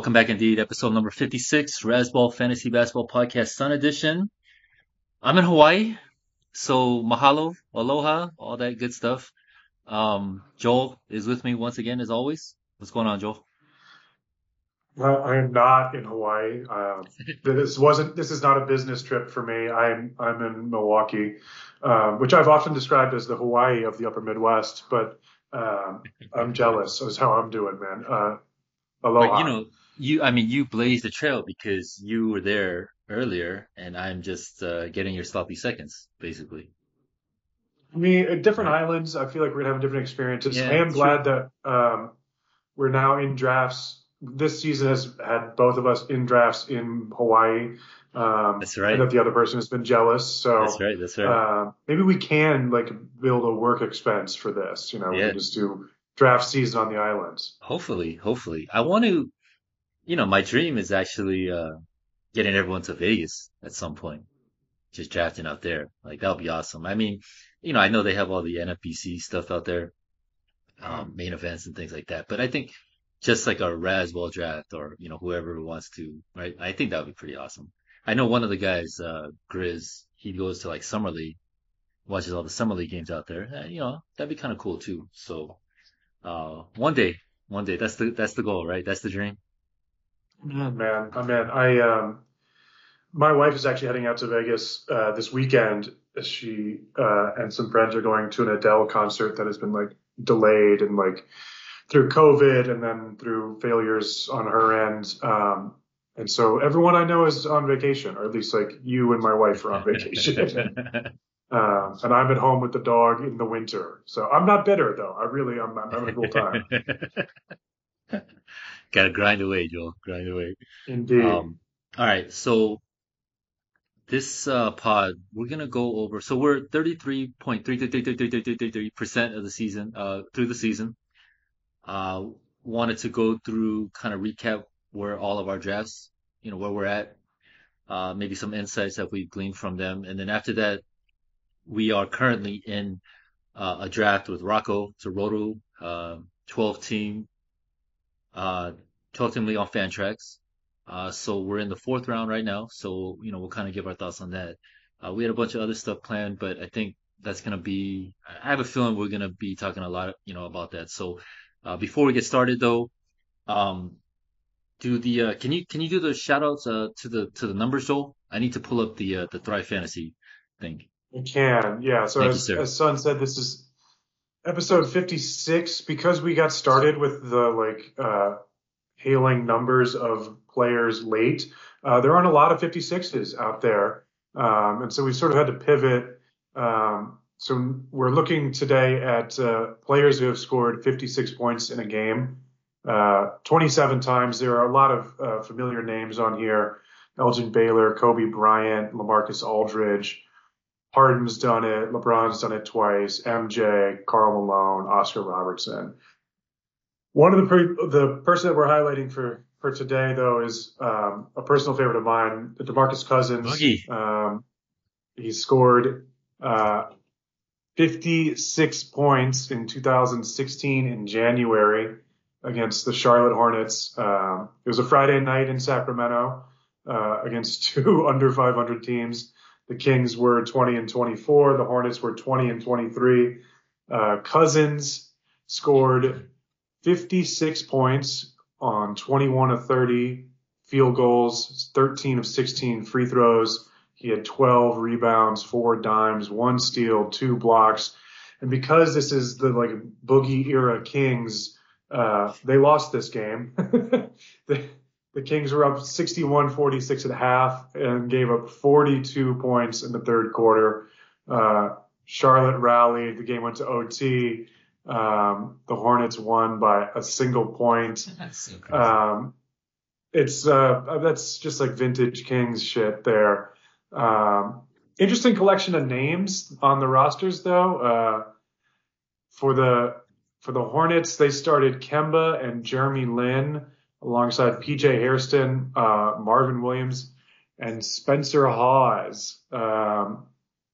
welcome back indeed. Episode number 56, Razzball Fantasy Basketball Podcast Sun Edition. I'm in Hawaii, so mahalo, aloha, all that good stuff. Um, Joel is with me once again, as always. What's going on, Joel? Well, I am not in Hawaii. Uh, this wasn't. This is not a business trip for me. I'm I'm in Milwaukee, uh, which I've often described as the Hawaii of the Upper Midwest. But um, I'm jealous. Is how I'm doing, man. Uh, aloha. But you know, you I mean, you blazed the trail because you were there earlier, and I'm just uh, getting your sloppy seconds, basically. I mean, different islands, I feel like we're gonna have different experiences. Yeah, I am glad that um, we're now in drafts. This season has had both of us in drafts in Hawaii. Um, That's right. And that the other person has been jealous. So That's right. That's right. uh, maybe we can like build a work expense for this. You know, we can just do draft season on the islands. Hopefully, hopefully. I want to, you know, my dream is actually uh, getting everyone to Vegas at some point, just drafting out there. Like that would be awesome. I mean, you know, I know they have all the NFBC stuff out there, um, main events and things like that, but I think just like a Razzball draft or you know whoever wants to, right? I think that would be pretty awesome. I know one of the guys, uh, Grizz, he goes to like summer league, watches all the summer league games out there. And, you know, that'd be kind of cool too. So, uh, one day, one day, that's the that's the goal, right? That's the dream. Oh, man, oh man, I um, my wife is actually heading out to Vegas uh, this weekend. She uh, and some friends are going to an Adele concert that has been like delayed and like through COVID and then through failures on her end. Um, and so everyone I know is on vacation, or at least like you and my wife are on vacation. Um, and I'm at home with the dog in the winter. So I'm not bitter though. I really, I'm, I'm having a cool time. Gotta grind away, Joel. Grind away. Indeed. Um, all right. So this uh, pod, we're gonna go over. So we're 33.33333 percent of the season, uh, through the season. Uh, wanted to go through, kind of recap where all of our drafts, you know, where we're at, uh, maybe some insights that we've gleaned from them, and then after that, we are currently in uh, a draft with Rocco Toroto, uh, 12 team, uh, 12 team league on Fantrax. Uh, so we're in the fourth round right now. So, you know, we'll kind of give our thoughts on that. Uh, we had a bunch of other stuff planned, but I think that's going to be, I have a feeling we're going to be talking a lot, you know, about that. So, uh, before we get started though, um, do the, uh, can you, can you do the shout outs, uh, to the, to the numbers, Joel? I need to pull up the, uh, the Thrive Fantasy thing. You can, yeah. So Thank as, sir. as Son said, this is episode 56 because we got started with the like uh, hailing numbers of players late. Uh, there aren't a lot of 56s out there, um, and so we sort of had to pivot. Um, so we're looking today at uh, players who have scored 56 points in a game, uh, 27 times. There are a lot of uh, familiar names on here: Elgin Baylor, Kobe Bryant, LaMarcus Aldridge. Harden's done it. LeBron's done it twice. MJ, Karl Malone, Oscar Robertson. One of the per- the person that we're highlighting for for today though is um, a personal favorite of mine, DeMarcus Cousins. Um, he scored uh, 56 points in 2016 in January against the Charlotte Hornets. Um, it was a Friday night in Sacramento uh, against two under 500 teams. The Kings were 20 and 24. The Hornets were 20 and 23. Uh, Cousins scored 56 points on 21 of 30 field goals, 13 of 16 free throws. He had 12 rebounds, four dimes, one steal, two blocks. And because this is the like boogie era Kings, uh, they lost this game. the, the Kings were up 61-46 at half and gave up 42 points in the third quarter. Uh, Charlotte rallied. The game went to OT. Um, the Hornets won by a single point. So Um, it's uh, that's just like vintage Kings shit there. Um, interesting collection of names on the rosters though. Uh, for the for the Hornets, they started Kemba and Jeremy Lin alongside PJ Hairston, uh, Marvin Williams, and Spencer Hawes. Um,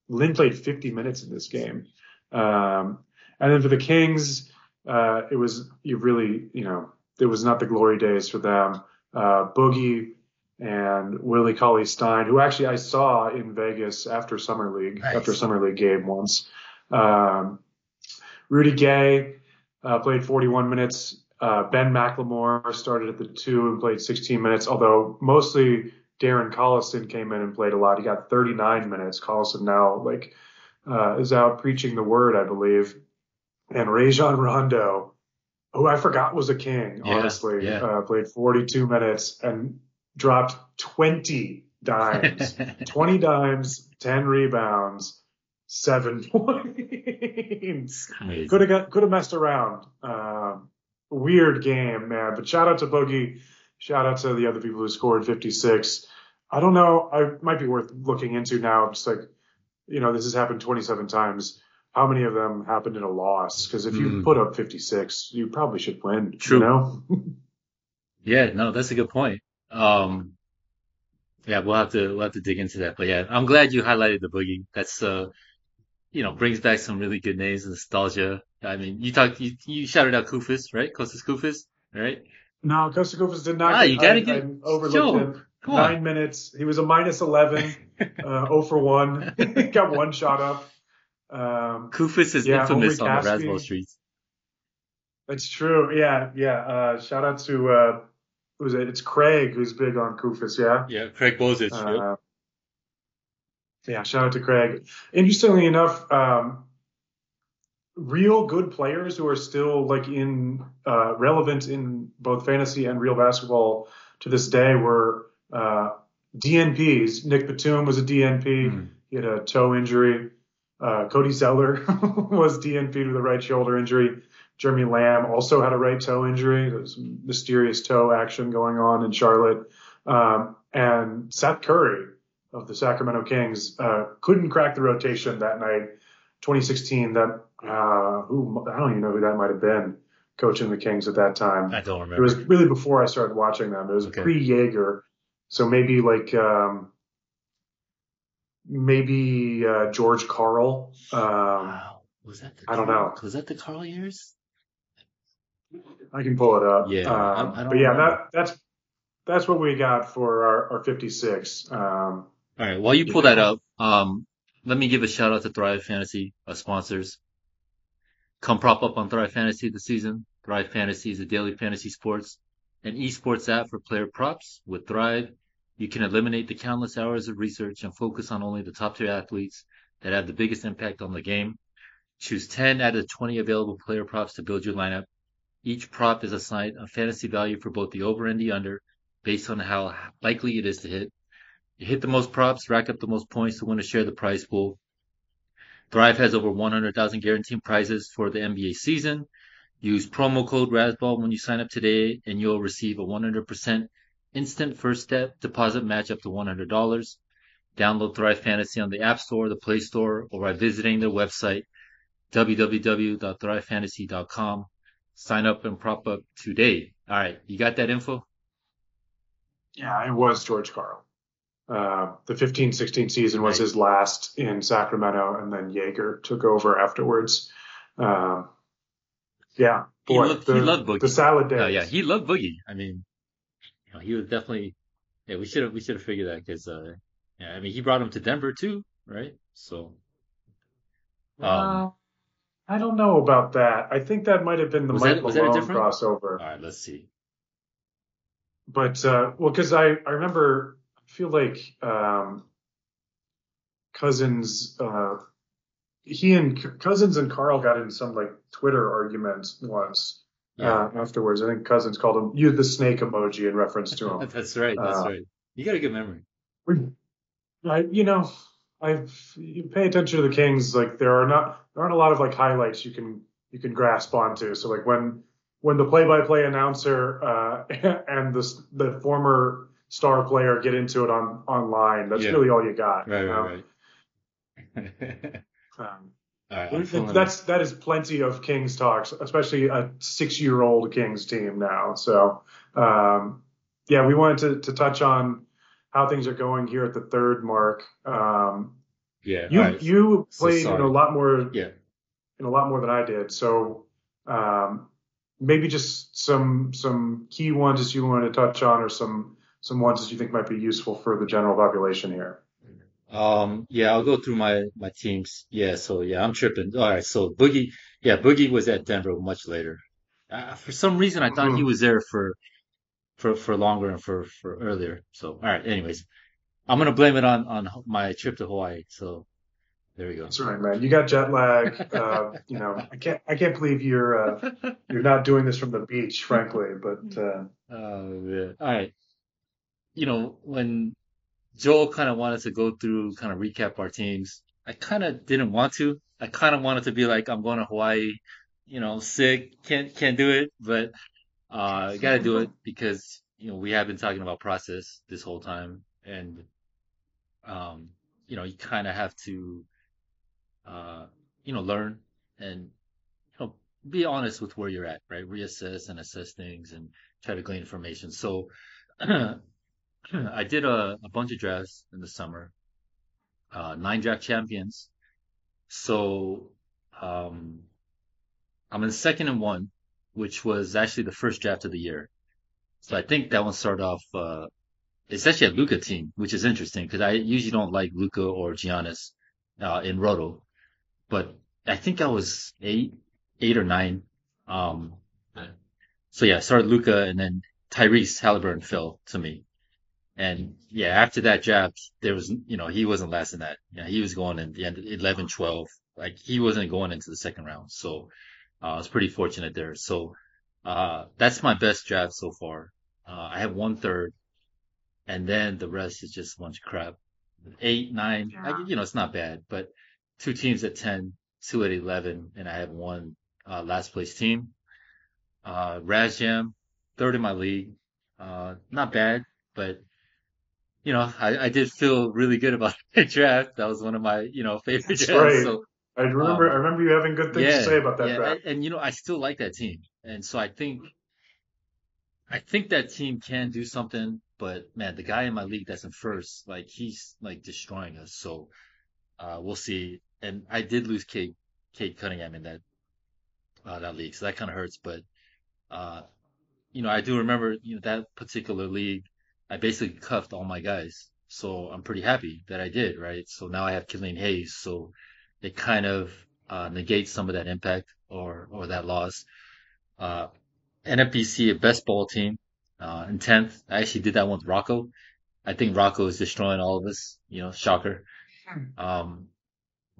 Lin played 50 minutes in this game. Um, and then for the Kings, uh, it was you really, you know, it was not the glory days for them. uh, Boogie and Willie Cauley Stein, who actually I saw in Vegas after Summer League, Nice. after Summer League game once. Um, Rudy Gay uh, played 41 minutes. Uh, ben McLemore started at the two and played 16 minutes, although mostly Darren Collison came in and played a lot. He got 39 minutes. Collison now like uh, is out preaching the word, I believe. And Rajon Rondo, who I forgot was a king, Yeah, honestly, yeah. Uh, played 42 minutes and dropped 20 dimes. 20 dimes, 10 rebounds, seven points. Could have got, could have messed around. Um, weird game, man. But shout out to Boogie. Shout out to the other people who scored 56. I don't know. I might be worth looking into now. Just like, you know, this has happened 27 times. How many of them happened in a loss? Because if you Mm. put up 56, you probably should win. True. You know? Yeah, no, that's a good point. Um, yeah, we'll have to we'll have to dig into that. But yeah, I'm glad you highlighted the boogie. That's uh, you know, brings back some really good names nostalgia. I mean, you talked you, you shouted out Koufos, right? Kostas Koufos, right? no, Costa Koufos did not. Ah, you gotta I, get- I overlooked Joe, him. Nine on. minutes. He was a minus 11, uh, 0 for 1. got one shot up. Um, Koufos is Yeah, infamous on the Kaspi. Streets. That's true. Yeah, yeah. Uh, shout out to uh, who's it? It's Craig who's big on Koufos. Yeah. Yeah, Craig Bozich. yep. Uh, yeah. Shout out to Craig. Interestingly enough, um, real good players who are still like in uh, relevant in both fantasy and real basketball to this day were uh, DNPs. Nick Batum was a DNP. Hmm. He had a toe injury. Uh, Cody Zeller was DNP with a right shoulder injury. Jeremy Lamb also had a right toe injury. There was some mysterious toe action going on in Charlotte. Um, and Seth Curry of the Sacramento Kings uh, couldn't crack the rotation that night. 2016. That uh, who I don't even know who that might have been coaching the Kings at that time. I don't remember. It was really before I started watching them. It was Okay. pre Joerger, so maybe like um, maybe uh, George Karl. Um, wow. Was that the I don't know. Was that the Karl years? I can pull it up. Yeah, Um, I- I but yeah, remember. that that's that's what we got for our, our 56. Um, All right. While you pull that up, um, let me give a shout out to Thrive Fantasy, our sponsors. Come prop up on Thrive Fantasy this season. Thrive Fantasy is a daily fantasy sports and esports app for player props. With Thrive, you can eliminate the countless hours of research and focus on only the top tier athletes that have the biggest impact on the game. Choose 10 out of 20 available player props to build your lineup. Each prop is assigned a fantasy value for both the over and the under based on how likely it is to hit. You hit the most props, rack up the most points to win a share of the prize pool. Thrive has over 100,000 guaranteed prizes for the NBA season. Use promo code RAZZBALL when you sign up today and you'll receive a 100% instant first step deposit match up to $100. Download Thrive Fantasy on the App Store, the Play Store, or by visiting their website, www.thrivefantasy.com. Sign up and prop up today. All right. You got that info? yeah, it was George Carl. Uh, the 15-16 season was Right. his last in Sacramento, and then Joerger took over afterwards. Um, yeah, He boy, loved- the, he loved Boogie. the salad days. Oh yeah, he loved Boogie. I mean, you know, he was definitely. Yeah, we should have we should have figured that because, uh, yeah, I mean, he brought him to Denver too, right? So, um, Uh, I don't know about that. I think that might have been the Was Mike that- was that a Malone different- crossover. all right, let's see. But uh, well, because I I remember feel like um, Cousins uh, he and Cousins and Karl got in some like Twitter argument once Yeah, uh, afterwards. I think Cousins called him you the snake emoji in reference to him. that's right. That's uh, right. You got a good memory. I you know you pay attention to the Kings like there are not there aren't a lot of like highlights you can you can grasp onto. So like when when the play-by-play announcer uh, and the the former star player get into it on online, that's Yeah. really all you got. Right, you know? right, right. Um, right, that's that is plenty of Kings talks, especially a six-year-old Kings team now. So um, yeah, we wanted to to touch on how things are going here at the third mark. Um, yeah, you right. you So played in a lot more yeah, in a lot more than I did. So um, maybe just some some key ones that you wanted to touch on, or some some ones that you think might be useful for the general population here. Um, yeah, I'll go through my my teams. Yeah, so yeah, I'm tripping. All right, so Boogie, yeah, Boogie was at Denver much later. Uh, for some reason, I thought he Mhm. was there for for for longer and for for earlier. So, all right, anyways, I'm gonna blame it on on my trip to Hawaii. So there we go. That's right, man. You got jet lag. Uh, you know, I can't I can't believe you're uh, you're not doing this from the beach, frankly. But uh, Oh yeah. All right. You know, when Joel kind of wanted to go through, kind of recap our teams, I kind of didn't want to. I kind of wanted to be like, I'm going to Hawaii. You know, sick, can't can't do it, but uh, I got to do it because you know we have been talking about process this whole time, and um, you know, you kind of have to, uh, you know, learn and you know be honest with where you're at, right? Reassess and assess things and try to glean information. So. I did a, a bunch of drafts in the summer, uh, nine draft champions. So, um, I'm in second and one, which was actually the first draft of the year. So I think that one started off, uh, it's actually a Luka team, which is interesting because I usually don't like Luka or Giannis, uh, in Roto, but I think I was eight, eight or nine. Um, so yeah, I started Luka and then Tyrese Halliburton fell to me. And yeah, after that draft, there was, you know, he wasn't lasting that. Yeah, he was going in the end 11, 12. Like he wasn't going into the second round. So, uh, I was pretty fortunate there. So, uh, that's my best draft so far. Uh, I have one third and then the rest is just a bunch of crap. Eight, nine, I, you know, it's not bad, but two teams at 10, two at 11, and I have one, uh, last place team. Uh, Razjam, third in my league. Uh, not bad, but you know, I, I did feel really good about that draft. That was one of my, you know, favorite That's drafts. right. So, I remember um, I remember you having good things yeah, to say about that yeah, draft. and, and you know, I still like that team. And so I think, I think that team can do something, but man, the guy in my league that's in first, like he's like destroying us. So, uh, we'll see. And I did lose Cade, Cade Cunningham in that, uh, that league. So that kind of hurts, but, uh, you know, I do remember, you know, that particular league, I basically cuffed all my guys. So I'm pretty happy that I did, right? So now I have Killian Hayes. So it kind of, uh, negates some of that impact or, or that loss. Uh, NFBC, a best ball team, uh, in 10th. I actually did that one with Rocco. I think Rocco is destroying all of us, you know, shocker. Um,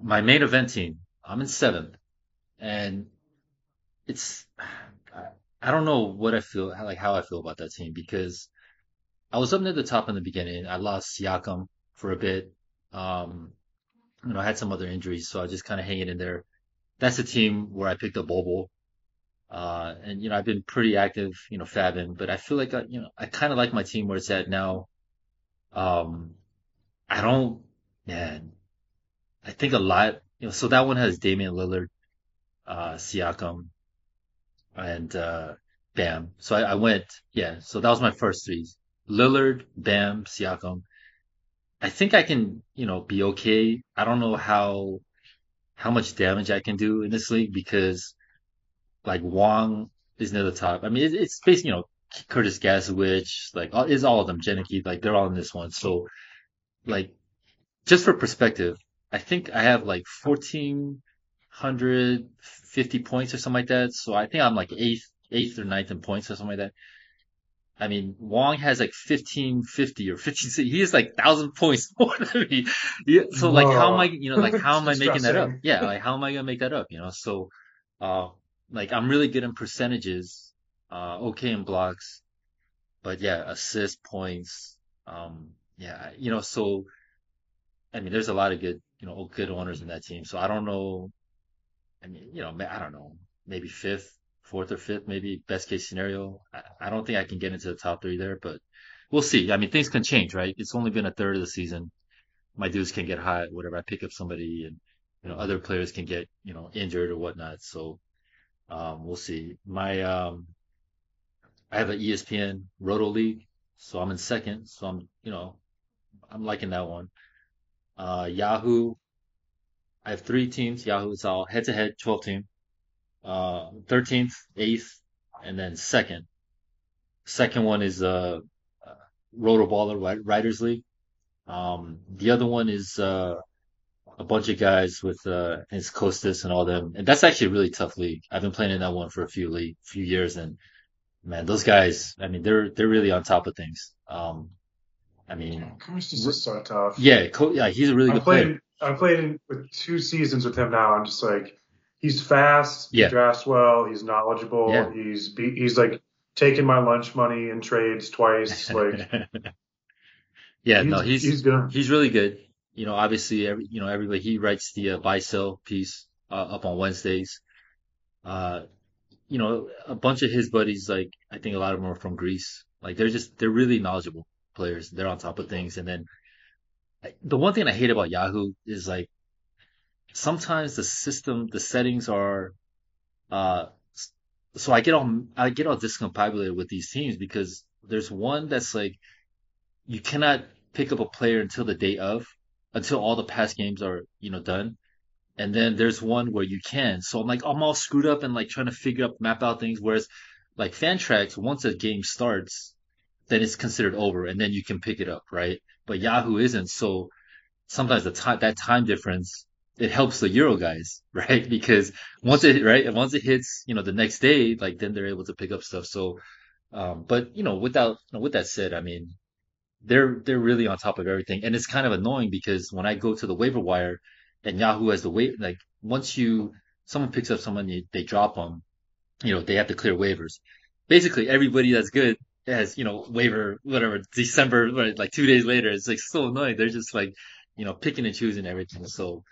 my main event team, I'm in seventh and it's, I, I don't know what I feel, like how I feel about that team because I was up near the top in the beginning. I lost Siakam for a bit. Um, you know, I had some other injuries, so I was just kind of hanging in there. That's a team where I picked up Bol Bol. Uh, and you know, I've been pretty active, you know, fabbing, but I feel like I, you know, I kind of like my team where it's at now. Um, I don't, man, I think a lot, you know, so that one has Damian Lillard, uh, Siakam and, uh, Bam. So I, I went, yeah, so that was my first three. Lillard, Bam, Siakam. I think I can, you know, be okay. I don't know how, how much damage I can do in this league because like Wong is near the top. I mean, it, it's basically, you know, Curtis Gaswich, like, is all of them, Janicki, like, they're all in this one. So, like, just for perspective, I think I have like 1,450 points or something like that. So I think I'm like eighth, eighth or ninth in points or something like that. I mean, Wong has like 1550 or 15, he has like thousand points more than me. Yeah, so like, how am I, you know, like, how am I making that up? Yeah, like, how am I gonna make that up? You know, so, uh, like, I'm really good in percentages, uh, okay in blocks, but yeah, assist points, um, yeah, you know, so, I mean, there's a lot of good, you know, good owners in that team. So I don't know. I mean, you know, I don't know, maybe fifth, fourth or fifth, maybe best case scenario. I, I don't think I can get into the top three there, but we'll see. I mean, things can change, right? It's only been a third of the season. My dudes can get hot, whatever. I pick up somebody and, you know, other players can get, you know, injured or whatnot. So, um, we'll see. My, um, I have an ESPN Roto League, so I'm in second. So I'm, you know, I'm liking that one. Uh, Yahoo, I have three teams. Yahoo, it's all head to head, 12 team. Uh, 13th, 8th, and then second. Second one is uh, uh Rotoballer Writers League. Um, the other one is uh, a bunch of guys with uh, his Costas and all them, and that's actually a really tough league. I've been playing in that one for a few league, few years, and man, those guys, I mean, they're they're really on top of things. Um, I mean, Costas is so tough. Yeah, yeah, he's a really I good played, player. I played in, with two seasons with him now. I'm just like, he's fast. Yeah. He drafts well. He's knowledgeable. Yeah. He's he's like taking my lunch money in trades twice. Like, yeah, he's, no, he's he's good. he's really good. You know, obviously, every, you know, everybody he writes the uh, buy sell piece uh, up on Wednesdays. Uh, you know, a bunch of his buddies, like I think a lot of them are from Greece. Like they're just they're really knowledgeable players. They're on top of things. And then the one thing I hate about Yahoo is like sometimes the system, the settings are, uh, so I get all I get all discombobulated with these teams because there's one that's like you cannot pick up a player until the day of, until all the past games are you know done. And then there's one where you can. So I'm like, I'm all screwed up and like trying to figure out, map out things. Whereas like Fantrax, once a game starts, then it's considered over and then you can pick it up, right? But Yahoo isn't. So sometimes the time, that time difference, it helps the Euro guys, right? Because once it, right, once it hits, you know, the next day, like then they're able to pick up stuff. So, um, but you know, without, you know, with that said, I mean, they're, they're really on top of everything. And it's kind of annoying because when I go to the waiver wire and Yahoo has the wait, like once you, someone picks up someone, they drop them, you know, they have to clear waivers. Basically everybody that's good has, you know, waiver, whatever, December, like two days later. It's like so annoying. They're just like, you know, picking and choosing everything. So,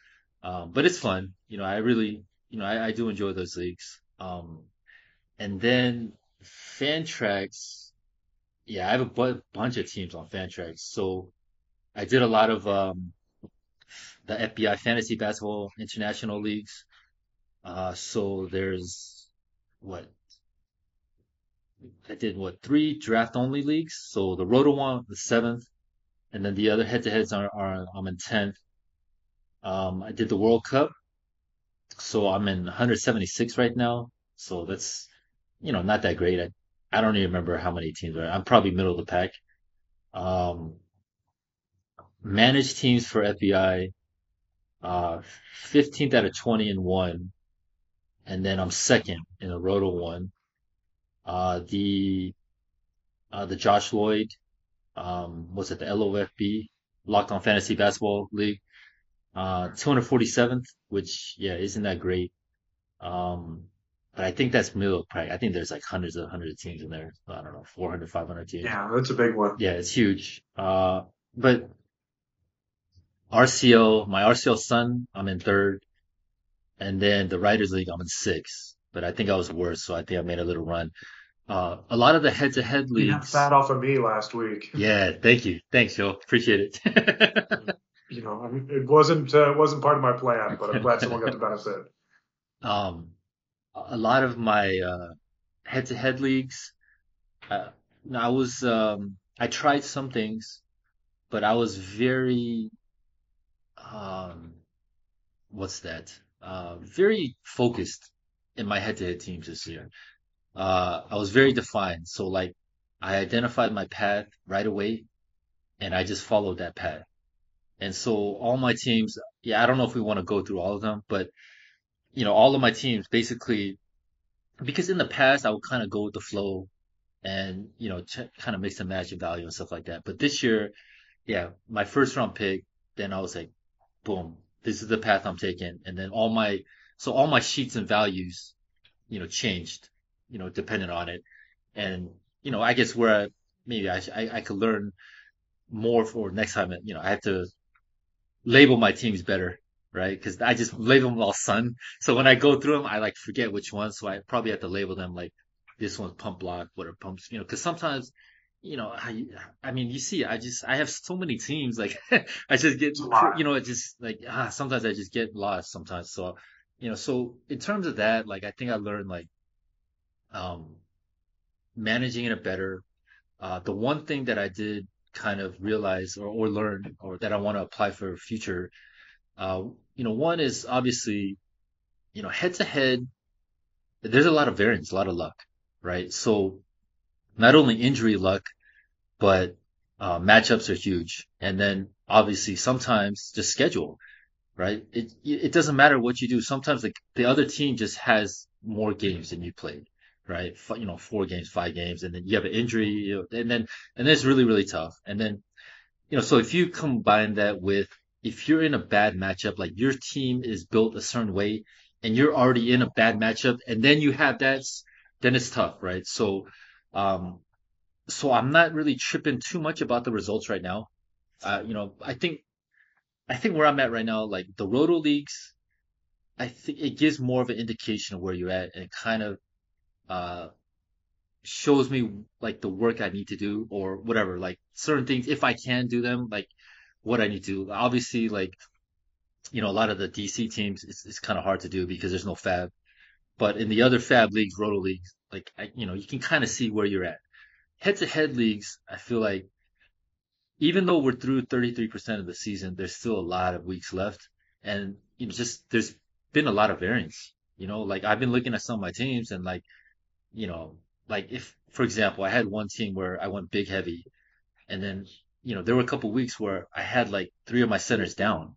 um, but it's fun. You know, I really, you know, I, I do enjoy those leagues. Um, and then Fantrax, yeah, I have a bu- bunch of teams on Fantrax. So I did a lot of, um, the FBI Fantasy Basketball International Leagues. Uh, so there's what I did what three draft only leagues. So the Roto one, the seventh, and then the other head to heads are, are I'm in tenth. Um, I did the World Cup, so I'm in 176 right now. So that's you know not that great. I I don't even remember how many teams are. I'm probably middle of the pack. Um, managed teams for FBI, uh, 15th out of 20 and one, and then I'm second in a Roto one. Uh, the uh, the Josh Lloyd, um, was it the LOFB, Locked On Fantasy Basketball League, uh, 247th, which yeah, isn't that great. Um, but I think that's middle of pack. I think there's like hundreds of hundreds of teams in there. I don't know, 400, 500 teams. Yeah, that's a big one. Yeah, it's huge. Uh, but RCL, my RCL son, I'm in third. And then the Writers League, I'm in sixth. But I think I was worse, so I think I made a little run. Uh, a lot of the head to head leagues. You got fat off of me last week. Yeah, thank you. Thanks, Joe. Appreciate it. You know, it wasn't uh, wasn't part of my plan, but I'm glad someone got the benefit. um, a lot of my, uh, head to head leagues, uh, I was, um, I tried some things, but I was very, um, what's that? Uh, very focused in my head-to-head teams this year. Uh, I was very defined. So like, I identified my path right away, and I just followed that path. And so all my teams, yeah, I don't know if we want to go through all of them, but you know, all of my teams basically, because in the past I would kind of go with the flow and you know, ch- kind of mix and match the value and stuff like that. But this year, yeah, my first round pick, then I was like, boom, this is the path I'm taking. And then all my, so all my sheets and values, you know, changed, you know, depending on it. And, you know, I guess where I, maybe I, I, I could learn more for next time, you know, I have to label my teams better, right? Cause I just label them all sun. So when I go through them, I like forget which ones. So I probably have to label them like this one's pump block, what are pumps, you know, cause sometimes, you know, I, I mean, you see, I just, I have so many teams, like, I just get, It's a lot. you know, it just like, ah, sometimes I just get lost sometimes. So, you know, so in terms of that, like, I think I learned like, um, managing it better. Uh, the one thing that I did kind of realize or, or learn or that I want to apply for future, uh, you know, one is obviously, you know, head to head, there's a lot of variance, a lot of luck, right? So not only injury luck, but uh, matchups are huge. And then obviously sometimes just schedule, right? It it doesn't matter what you do. Sometimes like the other team just has more games than you played, right? You know, four games, five games, and then you have an injury, you know, and then and it's really really tough. And then you know, so if you combine that with if you're in a bad matchup, like your team is built a certain way, and you're already in a bad matchup, and then you have that, then it's tough, right? So, um, so I'm not really tripping too much about the results right now. Uh, you know, I think, I think where I'm at right now, like the Roto leagues, I think it gives more of an indication of where you're at, and kind of, uh, shows me like the work I need to do or whatever, like certain things, if I can do them, like what I need to. Obviously, like, you know, a lot of the DC teams, it's, it's kind of hard to do because there's no fab. But in the other fab leagues, roto leagues, like, I, you know, you can kind of see where you're at. Head to head leagues, I feel like even though we're through 33% of the season, there's still a lot of weeks left. And, you know, just there's been a lot of variance. You know, like I've been looking at some of my teams and like, you know, like if, for example, I had one team where I went big heavy and then, you know, there were a couple weeks where I had like three of my centers down,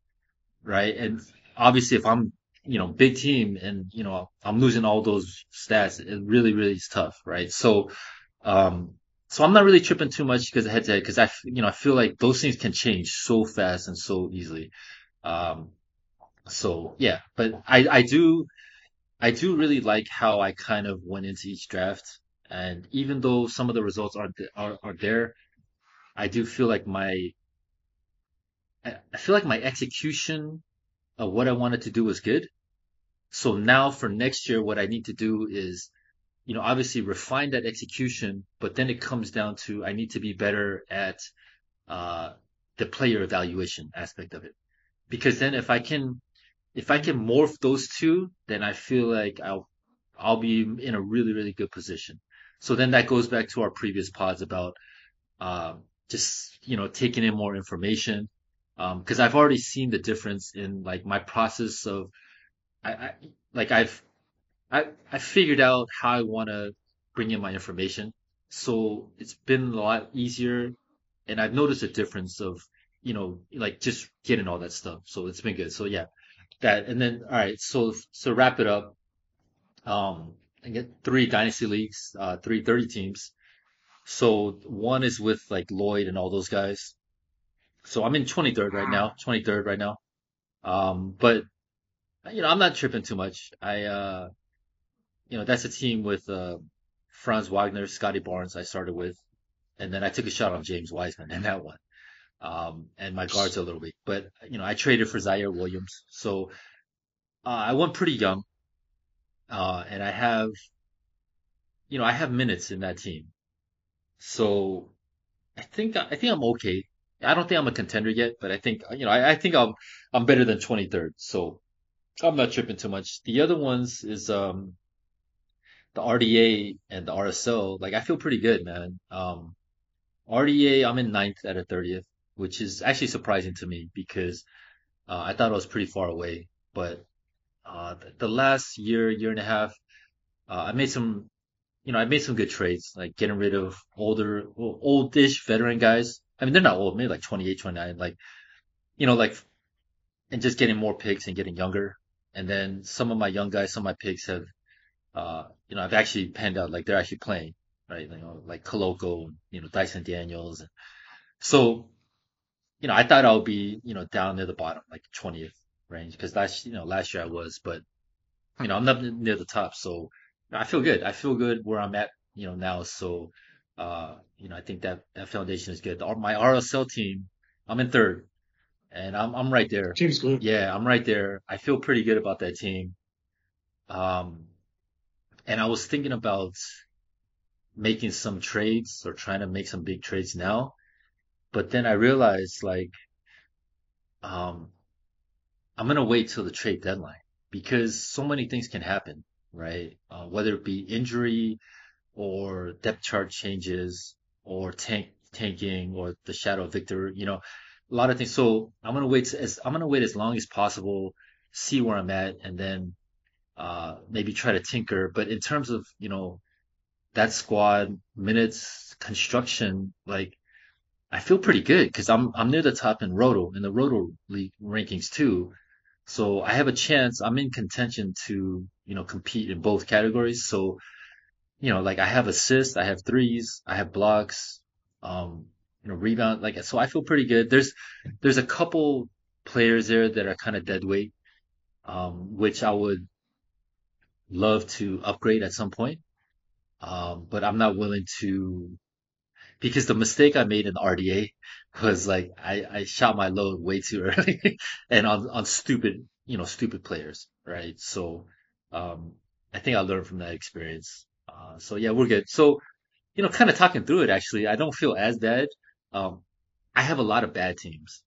right? And obviously if I'm, you know, big team and, you know, I'm losing all those stats, it really, really is tough, right? So, um, so I'm not really tripping too much because of head to head because I, you know, I feel like those things can change so fast and so easily. Um, so yeah, but I, I do, I do really like how I kind of went into each draft. And even though some of the results are, are, are there, I do feel like my, I feel like my execution of what I wanted to do was good. So now for next year, what I need to do is, you know, obviously refine that execution, but then it comes down to I need to be better at, uh, the player evaluation aspect of it. Because then if I can, if I can morph those two, then I feel like I'll, I'll be in a really, really good position. So then that goes back to our previous pods about, um, just, you know, taking in more information. Um, cause I've already seen the difference in like my process of, I, I like I've, I, I figured out how I want to bring in my information. So it's been a lot easier and I've noticed a difference of, you know, like just getting all that stuff. So it's been good. So yeah, that, and then, all right. So, so wrap it up. Um, I get three dynasty leagues, uh, three 30 teams. So one is with like Lloyd and all those guys. So I'm in 23rd right now, 23rd right now. Um, but you know, I'm not tripping too much. I, uh, you know, that's a team with, uh, Franz Wagner, Scottie Barnes I started with. And then I took a shot on James Wiseman and that one. Um, and my guards are a little weak, but you know, I traded for Ziaire Williams. So, uh, I went pretty young. Uh, and I have, you know, I have minutes in that team. So I think, I think I'm okay. I don't think I'm a contender yet, but I think, you know, I, I think I'm, I'm better than 23rd. So I'm not tripping too much. The other ones is, um, the RDA and the RSL. Like I feel pretty good, man. Um, RDA, I'm in ninth at a 30th, which is actually surprising to me because, uh, I thought it was pretty far away, but uh, the last year, year and a half, uh, I made some, you know, I made some good trades, like getting rid of older, oldish veteran guys. I mean, they're not old, maybe like 28, 29, like, you know, like, and just getting more picks and getting younger. And then some of my young guys, some of my picks have, uh, you know, I've actually panned out, like they're actually playing, right? You know, like Koloko, you know, Dyson Daniels. So, you know, I thought I would be, you know, down near the bottom, like 20th range because last you know last year I was, but you know I'm not near the top, so I feel good. I feel good where I'm at, you know now. So uh, you know I think that that foundation is good. My RSL team, I'm in third, and I'm I'm right there. Team's good. Yeah, I'm right there. I feel pretty good about that team. Um, and I was thinking about making some trades or trying to make some big trades now, but then I realized like, um, I'm gonna wait till the trade deadline because so many things can happen, right? Uh, whether it be injury or depth chart changes or tank tanking or the shadow Victor, you know, a lot of things. So I'm gonna wait as I'm gonna wait as long as possible, see where I'm at, and then uh, maybe try to tinker. But in terms of you know that squad minutes construction, like I feel pretty good because I'm I'm near the top in Roto in the Roto League rankings too. So I have a chance. I'm in contention to you know compete in both categories. So you know like I have assists, I have threes, I have blocks, um, you know rebound. Like so I feel pretty good. There's there's a couple players there that are kind of dead weight, um, which I would love to upgrade at some point. Um, but I'm not willing to because the mistake I made in RDA was like I, I shot my load way too early and on, on stupid, you know, stupid players, right? So, um, I think I learned from that experience. Uh, so yeah, we're good. So, you know, kind of talking through it, actually, I don't feel as bad. Um, I have a lot of bad teams,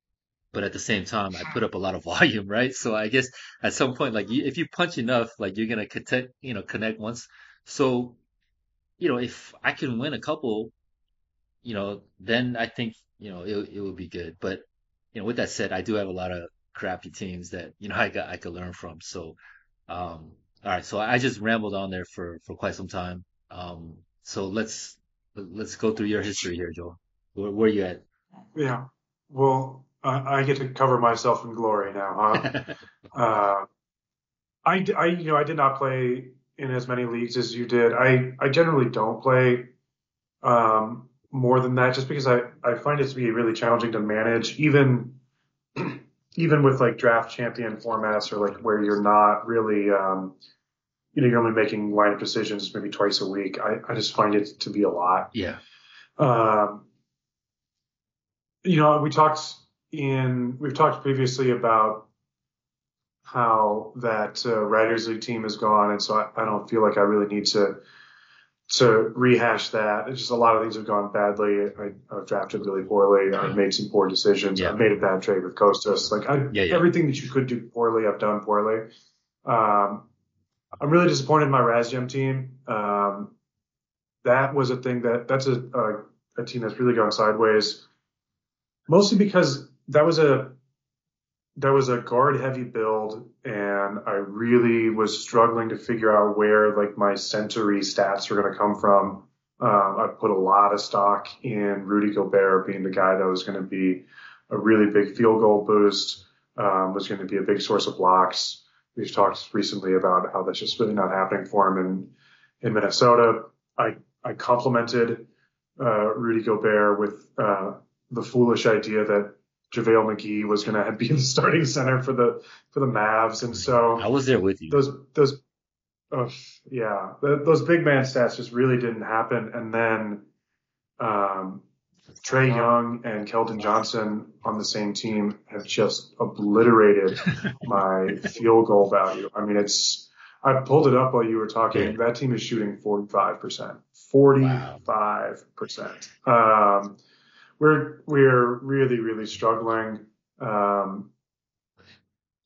but at the same time, I put up a lot of volume, right? So I guess at some point, like if you punch enough, like you're to connect, you know, connect once. So, you know, if I can win a couple, you know, then I think, you know, it, it would be good. But, you know, with that said, I do have a lot of crappy teams that, you know, I got, I could learn from. So, um, all right. So I just rambled on there for, for quite some time. Um, so let's, let's go through your history here, Joel. Where, where are you at? Yeah. Well, I, I get to cover myself in glory now, huh? uh, I, I, you know, I did not play in as many leagues as you did. I, I generally don't play, um, more than that just because I, I find it to be really challenging to manage even even with like draft champion formats or like where you're not really um, you know you're only making lineup decisions maybe twice a week. I, I just find it to be a lot. Yeah. Um, you know we talked in we've talked previously about how that uh, writers league team has gone and so I, I don't feel like I really need to to rehash that. It's just a lot of things have gone badly. I, have drafted really poorly. I've made some poor decisions. Yeah. I've made a bad trade with Costas. Like I, yeah, yeah. everything that you could do poorly, I've done poorly. Um, I'm really disappointed in my RazGem team. Um, that was a thing that that's a, a, a team that's really gone sideways, mostly because that was a that was a guard heavy build and I really was struggling to figure out where like my century stats were going to come from. Um, I put a lot of stock in Rudy Gobert being the guy that was going to be a really big field goal boost, um, was going to be a big source of blocks. We've talked recently about how that's just really not happening for him in, in Minnesota. I, I complimented, uh, Rudy Gobert with, uh, the foolish idea that JaVale McGee was going to be the starting center for the for the Mavs, and so I was there with you. Those those, oh, yeah, the, those big man stats just really didn't happen. And then um, Trae Young and Keldon Johnson on the same team have just obliterated my field goal value. I mean, it's I pulled it up while you were talking. That team is shooting 45%. 45%. Wow. Um, we're we're really really struggling. Um,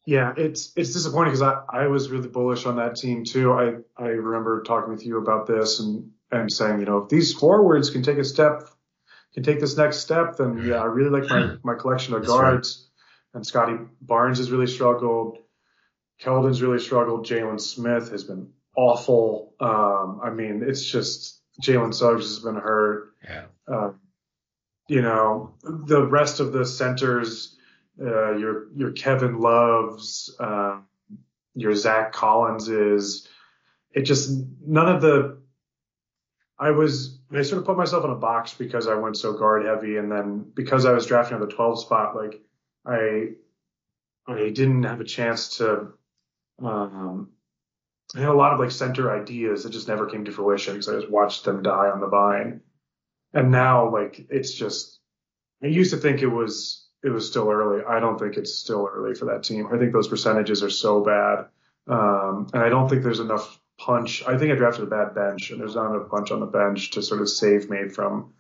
yeah, it's it's disappointing because I, I was really bullish on that team too. I I remember talking with you about this and and saying you know if these forwards can take a step can take this next step then yeah I really like my my collection of That's guards. Right. And Scottie Barnes has really struggled. Keldon's really struggled. Jalen Smith has been awful. Um, I mean, it's just Jalen Suggs has been hurt. Yeah. Um, you know, the rest of the centers, uh, your, your Kevin Loves, uh, your Zach Collins is, it just, none of the, I was, I sort of put myself in a box because I went so guard heavy. And then because I was drafting on the 12 spot, like I, I didn't have a chance to, um, I had a lot of like center ideas that just never came to fruition because I just watched them die on the vine and now like it's just I used to think it was it was still early. I don't think it's still early for that team. I think those percentages are so bad. Um, and I don't think there's enough punch. I think I drafted a bad bench and there's not enough punch on the bench to sort of save me from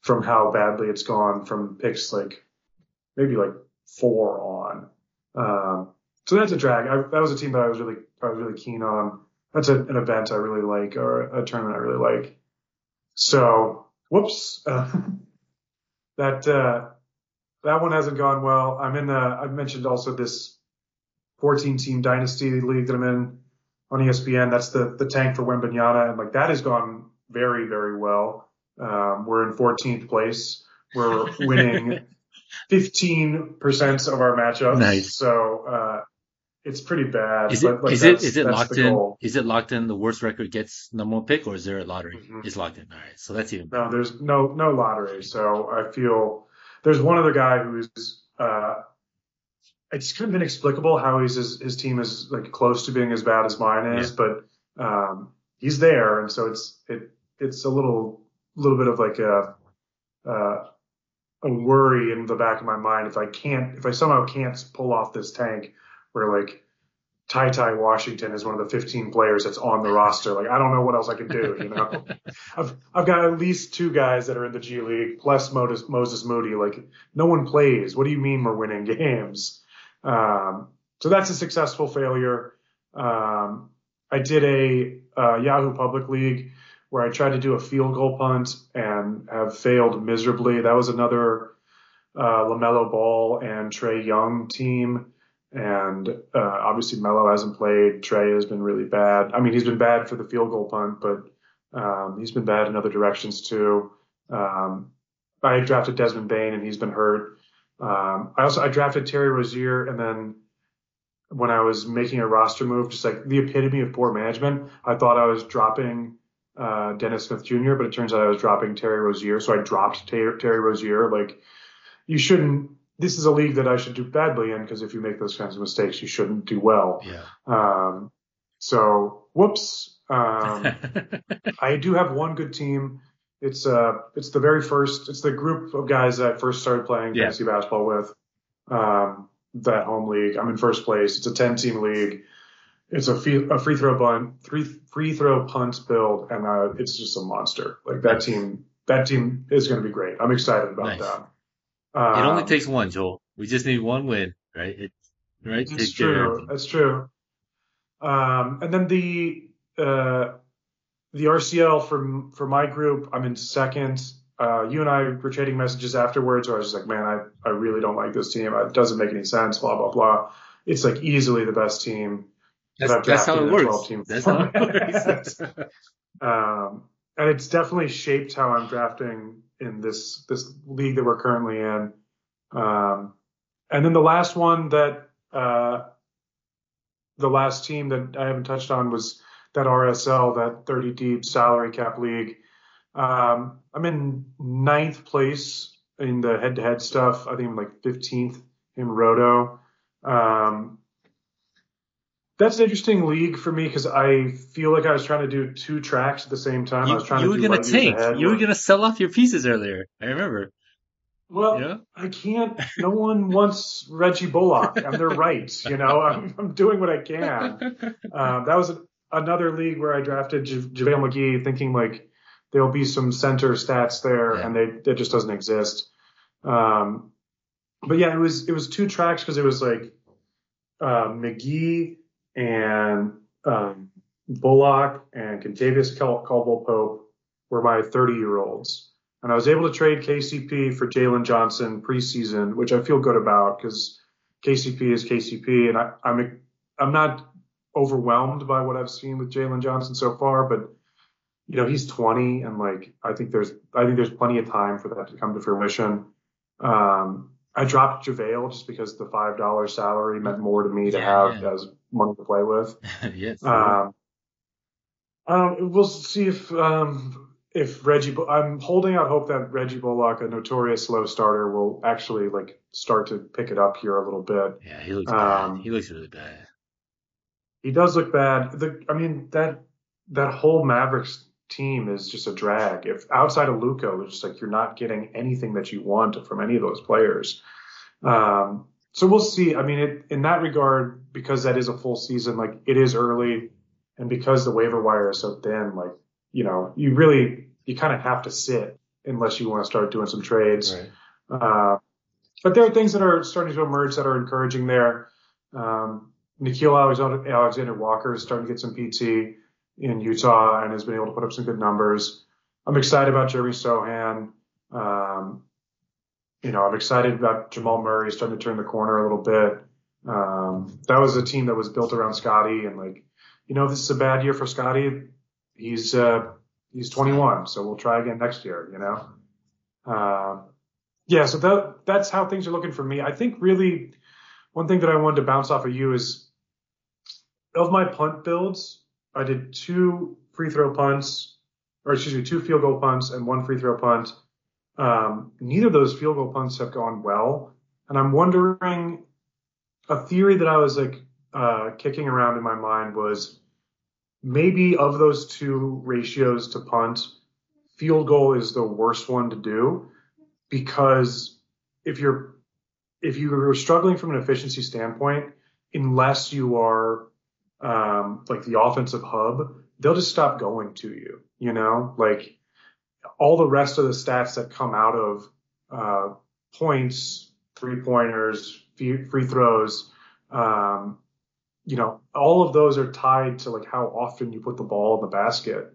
from how badly it's gone from picks like maybe like four on. Um, so that's a drag. I, that was a team that I was really I was really keen on. That's a, an event I really like or a tournament I really like. So whoops, uh, that uh, that one hasn't gone well. I'm in. Uh, I've mentioned also this 14 team dynasty league that I'm in on ESPN. That's the the tank for Wembanyama, and like that has gone very, very well. Um, we're in 14th place. We're winning 15% of our matchups. Nice. So, uh, it's pretty bad. Is it but like is it it locked in? goal. Is it locked in? The worst record gets number one pick, or is there a lottery? Mhm. It's locked in. All right, so that's even. No, there's no no lottery. So I feel there's one other guy who's uh it's kind of inexplicable how he's his, his team is like close to being as bad as mine is, but um he's there and so it's it it's a little little bit of like a uh a worry in the back of my mind if I can't if I somehow can't pull off this tank where like Ty Ty Washington is one of the 15 players that's on the roster. Like I don't know what else I can do, you know. I've I've got at least two guys that are in the G League plus Moses, Moses Moody. Like no one plays. What do you mean we're winning games? Um, so that's a successful failure. Um, I did a uh, Yahoo Public League where I tried to do a field goal punt and have failed miserably. That was another uh, Lamelo Ball and Trae Young team. And uh, obviously Melo hasn't played. Trae has been really bad. I mean, he's been bad for the field goal punt, but um, he's been bad in other directions too. Um, I drafted Desmond Bane and he's been hurt. Um, I also I drafted Terry Rozier and then when I was making a roster move, just like the epitome of poor management, I thought I was dropping uh, Dennis Smith Jr., but it turns out I was dropping Terry Rozier. So I dropped Terry, Terry Rozier. Like you shouldn't. This is a league that I should do badly in because if you make those kinds of mistakes, you shouldn't do well. Yeah. Um, so whoops. Um, I do have one good team. It's uh, it's the very first. It's the group of guys that I first started playing Yeah. fantasy basketball with. Um, that home league. I'm in first place. It's a 10 team league. It's a free, a free throw bunt, three free throw punt build, and uh, it's just a monster. Like that team, that team is going to be great. I'm excited about Nice. that. It only Um, takes one, Joel. We just need one win, right? It, right? That's Take true. everything. That's true. Um, and then the uh, the RCL for for my group, I'm in second. Uh, you and I were trading messages afterwards, where I was just like, man, I, I really don't like this team. It doesn't make any sense. Blah blah blah. It's like easily the best team. that I've That's, that's how drafted it in a works. 12-team That's how it format. works. Um, and it's definitely shaped how I'm drafting in this this league that we're currently in. Um, and then the last one that uh, the last team that I haven't touched on was that RSL, that 30 deep salary cap league. Um, I'm in ninth place in the head to head stuff. I think I'm like 15th in Roto. Um, that's an interesting league for me because I feel like I was trying to do two tracks at the same time. I you, was trying you to were gonna tank. You were gonna sell off your pieces earlier. I remember. Well, know? I can't. No one wants Reggie Bullock, and they're right. You know, I'm, I'm doing what I can. Um, that was another league where I drafted J- JaVale McGee, thinking like there'll be some center stats there, Yeah. and they it just doesn't exist. Um, but yeah, it was it was two tracks because it was like uh, McGee and um, Bullock and Kentavious Cal- Caldwell Pope were my 30 year olds. And I was able to trade KCP for Jalen Johnson preseason, which I feel good about because KCP is KCP, and I, I'm I'm not overwhelmed by what I've seen with Jalen Johnson so far, but you know he's 20, and like I think there's I think there's plenty of time for that to come to fruition. Um, I dropped JaVale just because the five dollar salary meant more to me to Yeah, have yeah. as money to play with. yes. Um, I don't. We'll see if um, if Reggie. I'm holding out hope that Reggie Bullock, a notorious slow starter, will actually like start to pick it up here a little bit. yeah, he looks um, bad. He looks really bad. He does look bad. The I mean that that whole Mavericks team is just a drag. If outside of Luka, it's just like you're not getting anything that you want from any of those players. Um, so we'll see. I mean, it, in that regard, because that is a full season, like it is early, and because the waiver wire is so thin, like you know, you really you kind of have to sit unless you want to start doing some trades. Right. Uh, but there are things that are starting to emerge that are encouraging there. Um, Nickeil Alexander, Alexander Walker is starting to get some PT in Utah and has been able to put up some good numbers. I'm excited about Jeremy Sochan. Um, you know, I'm excited about Jamal Murray starting to turn the corner a little bit. Um, that was a team that was built around Scottie and like, you know, this is a bad year for Scottie, he's, uh, he's 21, so we'll try again next year. You know. Um, yeah, so that that's how things are looking for me. I think really one thing that I wanted to bounce off of you is of my punt builds, I did two free throw punts, or excuse me, two field goal punts and one free throw punt. Um, neither of those field goal punts have gone well, and I'm wondering. A theory that I was like uh, kicking around in my mind was maybe of those two ratios to punt, field goal is the worst one to do because if you're if you're struggling from an efficiency standpoint, unless you are um, like the offensive hub, they'll just stop going to you. You know, like all the rest of the stats that come out of uh, points, three pointers, free throws, um, you know, all of those are tied to like how often you put the ball in the basket.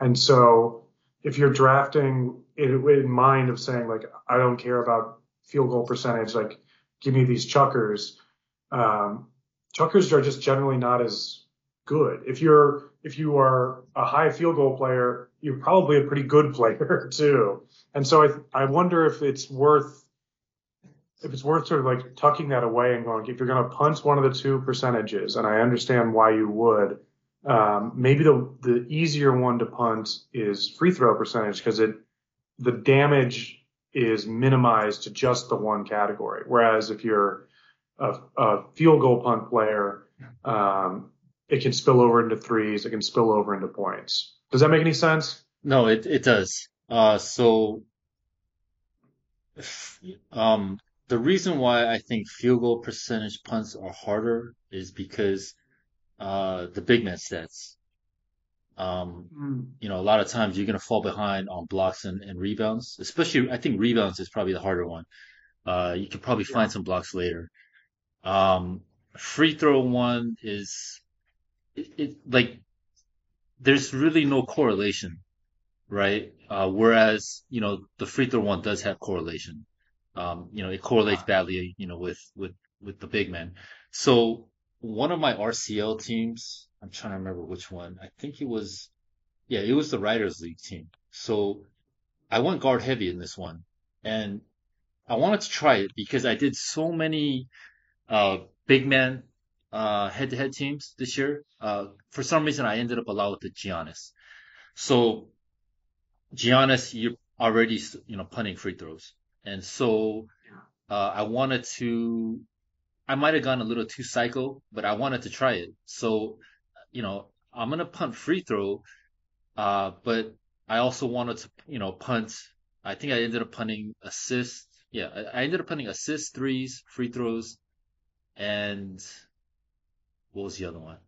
And so if you're drafting it in mind of saying like, I don't care about field goal percentage, like give me these chuckers, um, chuckers are just generally not as good. If you're, if you are a high field goal player, you're probably a pretty good player too. And so I, I wonder if it's worth if it's worth sort of like tucking that away and going, if you're going to punch one of the two percentages, and I understand why you would, um, maybe the the easier one to punt is free throw percentage because it the damage is minimized to just the one category. Whereas if you're a, a field goal punt player, um, it can spill over into threes, it can spill over into points. Does that make any sense? No, it it does. Uh, so um, the reason why I think field goal percentage punts are harder is because uh, the big man stats. Um, mm. You know, a lot of times you're going to fall behind on blocks and, and, rebounds, especially I think rebounds is probably the harder one. Uh, you can probably find some blocks later. Um, free throw one is it, it, like there's really no correlation, right? Uh, whereas you know the free throw one does have correlation. Um, you know, it correlates badly, you know, with, with, with the big men. So one of my RCL teams, I'm trying to remember which one. I think it was, yeah, it was the Writers League team. So I went guard heavy in this one and I wanted to try it because I did so many, uh, big man, uh, head to head teams this year. Uh, for some reason I ended up a lot with the Giannis. So Giannis, you're already, you know, punting free throws. And so uh, I wanted to, I might have gone a little too psycho, but I wanted to try it. So, you know, I'm going to punt free throw, uh, but I also wanted to, you know, punt. I think I ended up punting assist. Yeah, I, I ended up punting assist threes, free throws, and what was the other one?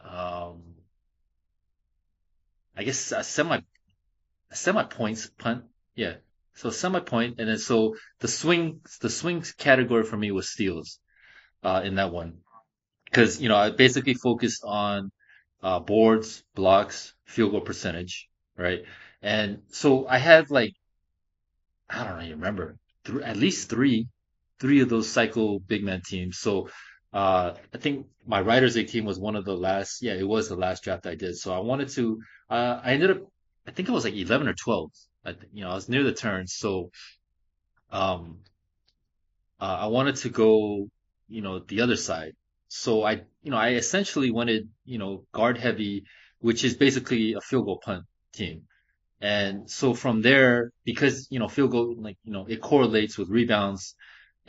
Um, I guess a semi semi points punt. Yeah. So semi point, and then so the swing the swing category for me was steals, uh, in that one, because you know I basically focused on uh, boards, blocks, field goal percentage, right? And so I had like I don't even remember th- at least three three of those cycle big man teams. So uh, I think my Writers League team was one of the last. Yeah, it was the last draft I did. So I wanted to. Uh, I ended up I think it was like 11 or 12. I, you know, I was near the turn. So, um, uh, I wanted to go, you know, the other side. So I, you know, I essentially wanted, you know, guard heavy, which is basically a field goal punt team. And so from there, because, you know, field goal, like, you know, it correlates with rebounds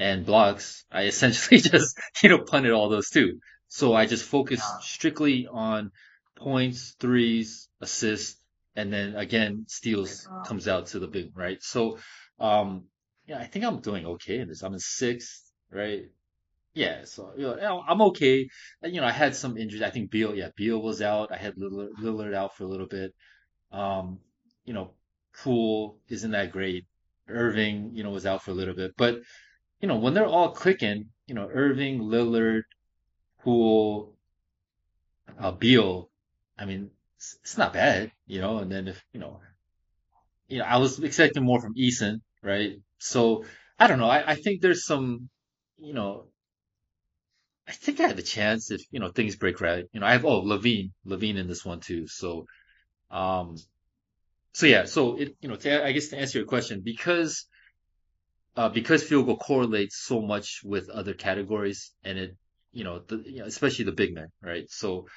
and blocks, I essentially just, you know, punted all those too. So I just focused strictly on points, threes, assists, and then again steals comes out to the big right. So um yeah, I think I'm doing okay in this. I'm in sixth, right? Yeah, so you know, I'm okay. You know, I had some injuries. I think Beal, yeah, Beal was out. I had Lillard, Lillard out for a little bit. Um, you know, Poole isn't that great. Irving, you know, was out for a little bit. But, you know, when they're all clicking, you know, Irving, Lillard, Poole, uh, Beal, I mean, it's, it's not bad, you know. And then if you know, you know, I was expecting more from Eason, right? So I don't know. I, I think there's some, you know, I think I have a chance if, you know, things break right. You know, I have, oh, Levine, LaVine in this one too. So, um, so yeah, so it, you know, to, I guess to answer your question, because, uh, because field goal correlates so much with other categories and it, you know, the, you know, especially the big men, right? So,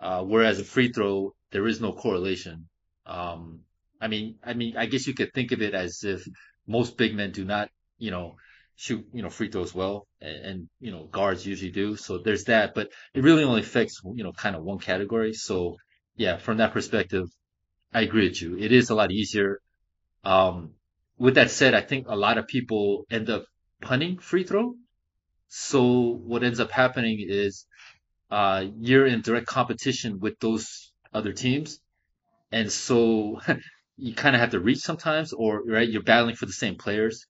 uh, whereas a free throw, there is no correlation. Um, I mean, I mean, I guess you could think of it as if most big men do not, you know, shoot, you know, free throws well, and, and, you know, guards usually do. So there's that, but it really only affects, you know, kind of one category. So yeah, from that perspective, I agree with you. It is a lot easier. Um, with that said, I think a lot of people end up punting free throw. So what ends up happening is, uh, you're in direct competition with those other teams. And so you kind of have to reach sometimes or, right, you're battling for the same players.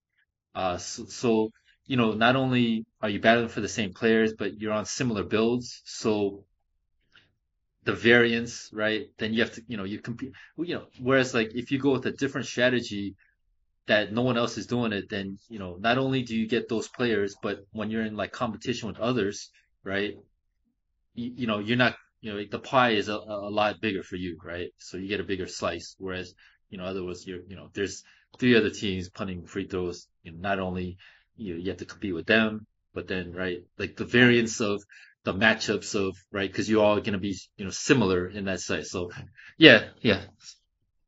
Uh, so, so, you know, not only are you battling for the same players, but you're on similar builds. So the variance, right? Then you have to, you know, you compete, you know, whereas like if you go with a different strategy that no one else is doing it, then, you know, not only do you get those players, but when you're in like competition with others, right? You, you know, you're not, you know, the pie is a, a lot bigger for you, right? So you get a bigger slice. Whereas, you know, otherwise you're, you know, there's three other teams punting free throws. You know, not only you know, you have to compete with them, but then right, like the variance of the matchups of right, because you're all going to be you know similar in that size. So yeah, yeah,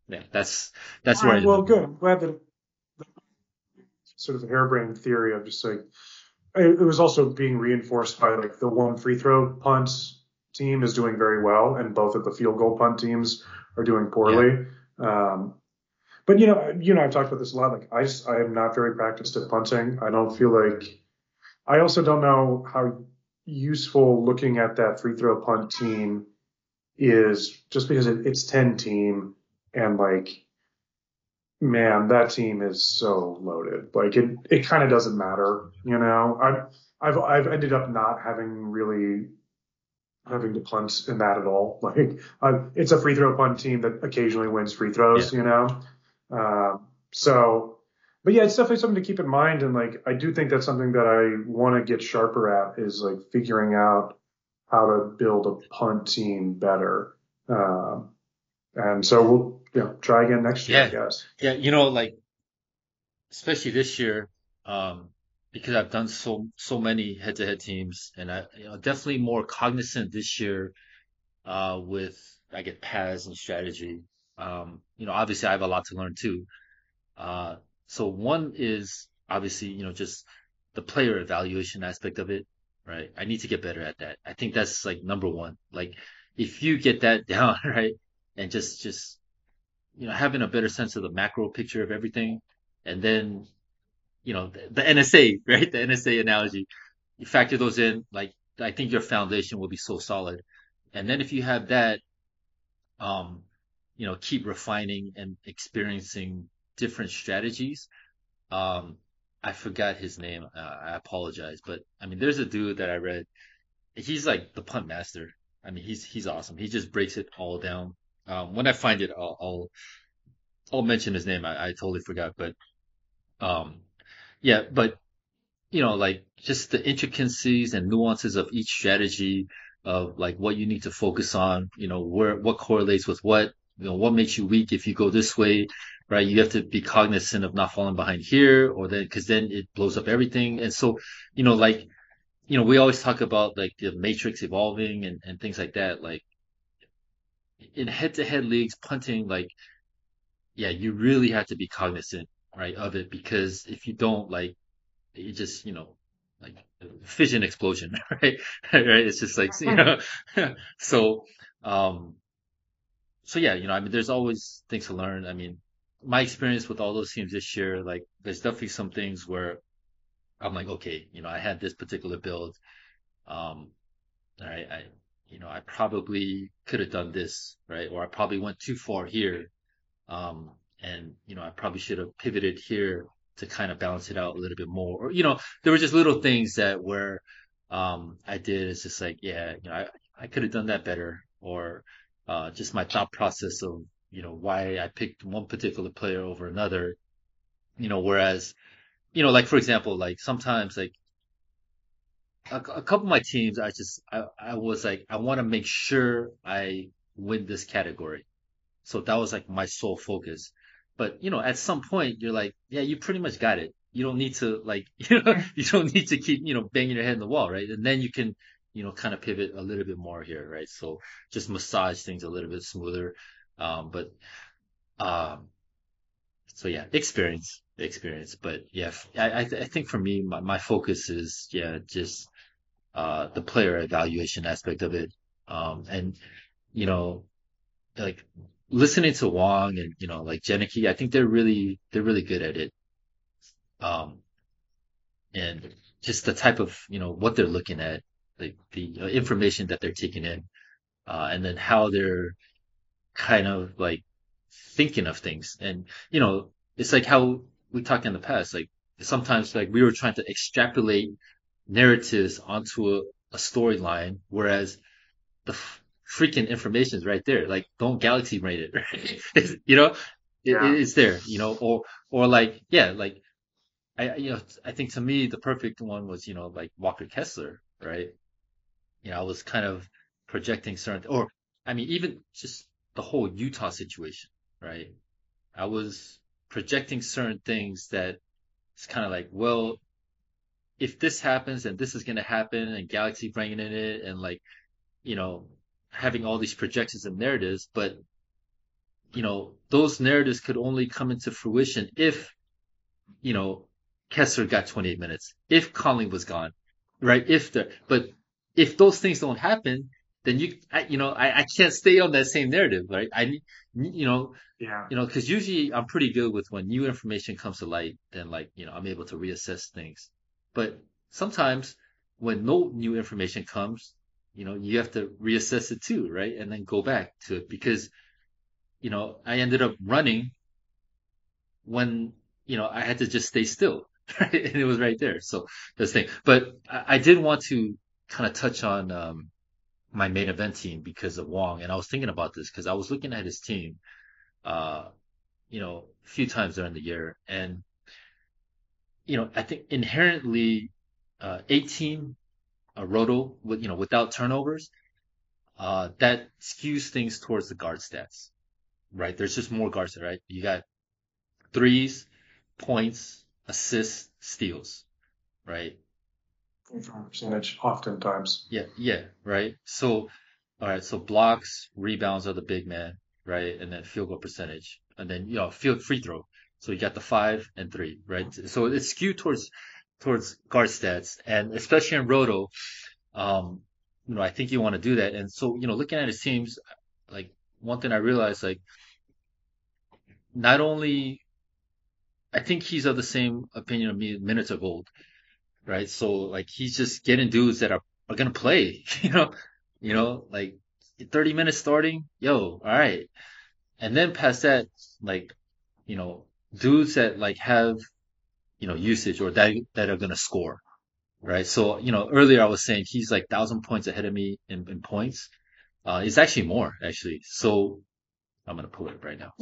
yeah. That's that's right. Well, good. Glad that sort of a harebrained theory of just like it was also being reinforced by like the one free throw punt team is doing very well, and both of the field goal punt teams are doing poorly. Yeah. Um, but you know, you know, I've talked about this a lot. Like I, just, I am not very practiced at punting. I don't feel like. I also don't know how useful looking at that free throw punt team is, just because it, it's ten team and like, man, that team is so loaded. Like it, it kind of doesn't matter. You know, I've, I've, I've ended up not having really having to punt in that at all. Like, uh, it's a free throw punt team that occasionally wins free throws, yeah. you know? Um, so, but yeah, it's definitely something to keep in mind. And like, I do think that's something that I want to get sharper at is like figuring out how to build a punt team better. Um, and so we'll, you know, try again next year, yeah. I guess. Yeah. You know, like, especially this year, um, because I've done so, so many head to head teams and I, you know, definitely more cognizant this year, uh, with, I get paths and strategy. Um, you know, obviously I have a lot to learn too. Uh, so one is obviously, you know, just the player evaluation aspect of it, right? I need to get better at that. I think that's like number one. Like if you get that down, right? And just, just, you know, having a better sense of the macro picture of everything. And then, you know, the, the NSA, right? The NSA analogy, you factor those in, like, I think your foundation will be so solid. And then if you have that, um, you know, keep refining and experiencing different strategies. Um, I forgot his name. Uh, I apologize, but I mean, there's a dude that I read. He's like the punt master. I mean, he's he's awesome. He just breaks it all down. Um, when I find it, I'll I'll, I'll mention his name. I, I totally forgot, but um, yeah, but you know, like just the intricacies and nuances of each strategy of like what you need to focus on. You know, where what correlates with what you know, what makes you weak if you go this way, right? You have to be cognizant of not falling behind here or then, cause then it blows up everything. And so, you know, like, you know, we always talk about like the matrix evolving and, and things like that. Like in head to head leagues, punting, like, yeah, you really have to be cognizant, right, of it because if you don't, like, it just, you know, like fission explosion, right? right? It's just like, you know, so, um, so yeah, you know, I mean, there's always things to learn. I mean, my experience with all those teams this year, like, there's definitely some things where I'm like, okay, you know, I had this particular build. Um, all right I, you know, I probably could have done this, right? Or I probably went too far here. Um, and, you know, I probably should have pivoted here to kind of balance it out a little bit more. Or, you know, there were just little things that where, um, I did. It's just like, yeah, you know, I, I could have done that better. Or, uh, just my thought process of, you know, why I picked one particular player over another, you know, whereas, you know, like for example, like sometimes like a, a couple of my teams, I just I, I was like I want to make sure I win this category, so that was like my sole focus. But you know, at some point, you're like, yeah, you pretty much got it. You don't need to like, you know, you don't need to keep you know banging your head in the wall, right? And then you can you know kind of pivot a little bit more here, right? So just massage things a little bit smoother. Um, but um, so yeah, experience, experience. But yeah, I I, th- I think for me, my, my focus is yeah, just uh the player evaluation aspect of it. Um, and you know, like listening to Wong and you know like Janicki, I think they're really they're really good at it. Um, and just the type of you know what they're looking at, like the uh, information that they're taking in, uh, and then how they're kind of like thinking of things. And, you know, it's like how we talked in the past, like sometimes like we were trying to extrapolate narratives onto a, a storyline, whereas the f- freaking information is right there. Like, don't galaxy brain it, right? you know, it, yeah. it's there, you know, or, or like, yeah, like, I, you know, I think to me, the perfect one was, you know, like Walker Kessler, right? You know, I was kind of projecting certain, or, I mean, even just the whole Utah situation, right? I was projecting certain things that it's kind of like, well, if this happens and this is going to happen and Galaxy bringing in it and like, you know, having all these projections and narratives, but you know, those narratives could only come into fruition if, you know, Kessler got 28 minutes, if Conley was gone, right? If the, but if those things don't happen, then you, I, you know, I, I can't stay on that same narrative, right? I, you know, yeah, you know, because usually I'm pretty good with when new information comes to light, then like, you know, I'm able to reassess things. But sometimes when no new information comes, you know, you have to reassess it too, right? And then go back to it because, you know, I ended up running when, you know, I had to just stay still, right? And it was right there. So this thing, but I, I did want to kind of touch on, um, my main event team because of Wong. And I was thinking about this because I was looking at his team, uh, you know, a few times during the year. And, you know, I think inherently, uh, 18, uh, roto with, you know, without turnovers, uh, that skews things towards the guard stats, right? There's just more guards, right? You got threes, points, assists, steals, right? percentage oftentimes. Yeah, yeah, right. So, all right, so blocks, rebounds are the big man, right, and then field goal percentage, and then you know field free throw. So you got the five and three, right? So it's skewed towards towards guard stats, and especially in Roto, um, you know, I think you want to do that. And so you know, looking at his teams, like one thing I realized, like not only I think he's of the same opinion of me. Minutes of gold, right? So like he's just getting dudes that are, are gonna play, you know, you know, like 30 minutes starting, yo, all right. And then past that, like, you know, dudes that like have, you know, usage or that, that are gonna score, right? So, you know, earlier I was saying he's like thousand points ahead of me in, in points. Uh, it's actually more actually. So I'm gonna pull it right now.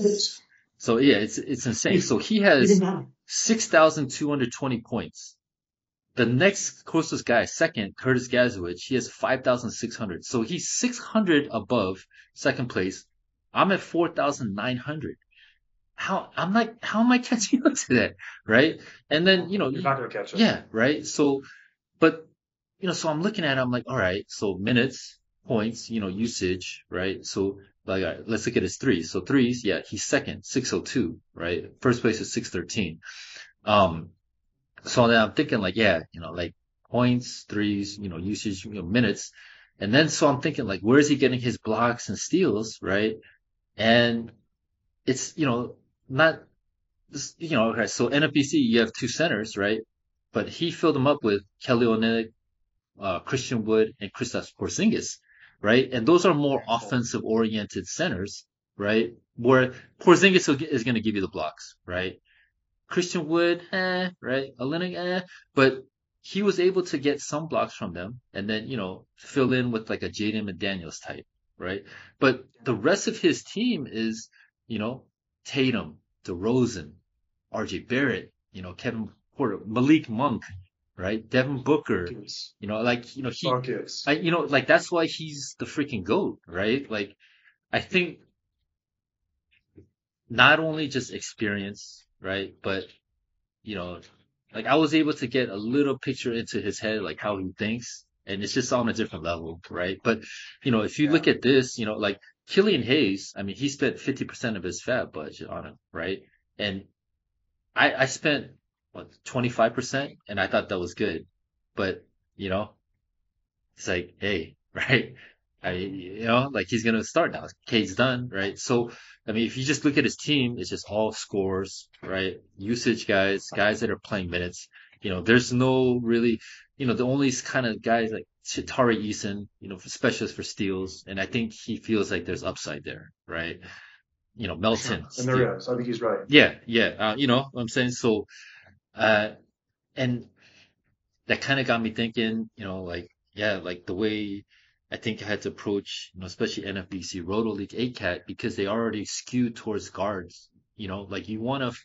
So yeah, it's, it's insane. So he has 6,220 points the next closest guy, second, Curtis Gazowicz, he has 5,600. So he's 600 above second place. I'm at 4,900. How, I'm like, how am I catching up to that? Right. And then, you know, you're not going to catch up. Yeah. Right. So, but, you know, so I'm looking at it, I'm like, all right. So minutes, points, you know, usage, right? So like, right, let's look at his threes. So threes, yeah, he's second, 602, right? First place is 613. Um, so then I'm thinking like, yeah, you know, like points, threes, you know, usage, you know, minutes. And then so I'm thinking like, where is he getting his blocks and steals, right? And it's, you know, not, you know, okay, so NFBC, you have two centers, right? But he filled them up with Kelly Olynyk, uh, Christian Wood, and Kristaps Porzingis, right? And those are more offensive oriented centers, right? Where Porzingis is going to give you the blocks, right? Christian Wood, eh, right? Olynyk, eh. But he was able to get some blocks from them and then, you know, fill in with like a Jaden McDaniels type, right? But the rest of his team is, you know, Tatum, DeRozan, RJ Barrett, you know, Kevin Porter, Malik Monk, right? Devin Booker, you know, like you know he, I, you know, like that's why he's the freaking goat, right? Like, I think not only just experience, right, but you know, like I was able to get a little picture into his head, like how he thinks, and it's just on a different level, right? But you know, if you look at this, you know, like Killian Hayes, I mean, he spent 50% of his fab budget on him, right? And I, I spent what 25%, and I thought that was good, but you know, it's like, hey, right? I, you know, like he's gonna start now. Cade's done, right? So, I mean, if you just look at his team, it's just all scores, right? Usage guys, guys that are playing minutes. You know, there's no really, you know, the only kind of guys like Tari Eason, you know, specialist for steals, and I think he feels like there's upside there, right? You know, Melton. and there is. I think he's right. Yeah, yeah. Uh, you know what I'm saying? So, uh, and that kind of got me thinking, you know, like, yeah, like the way I think I had to approach, you know, especially NFBC Roto League ACAT because they already skew towards guards, you know, like you want to f-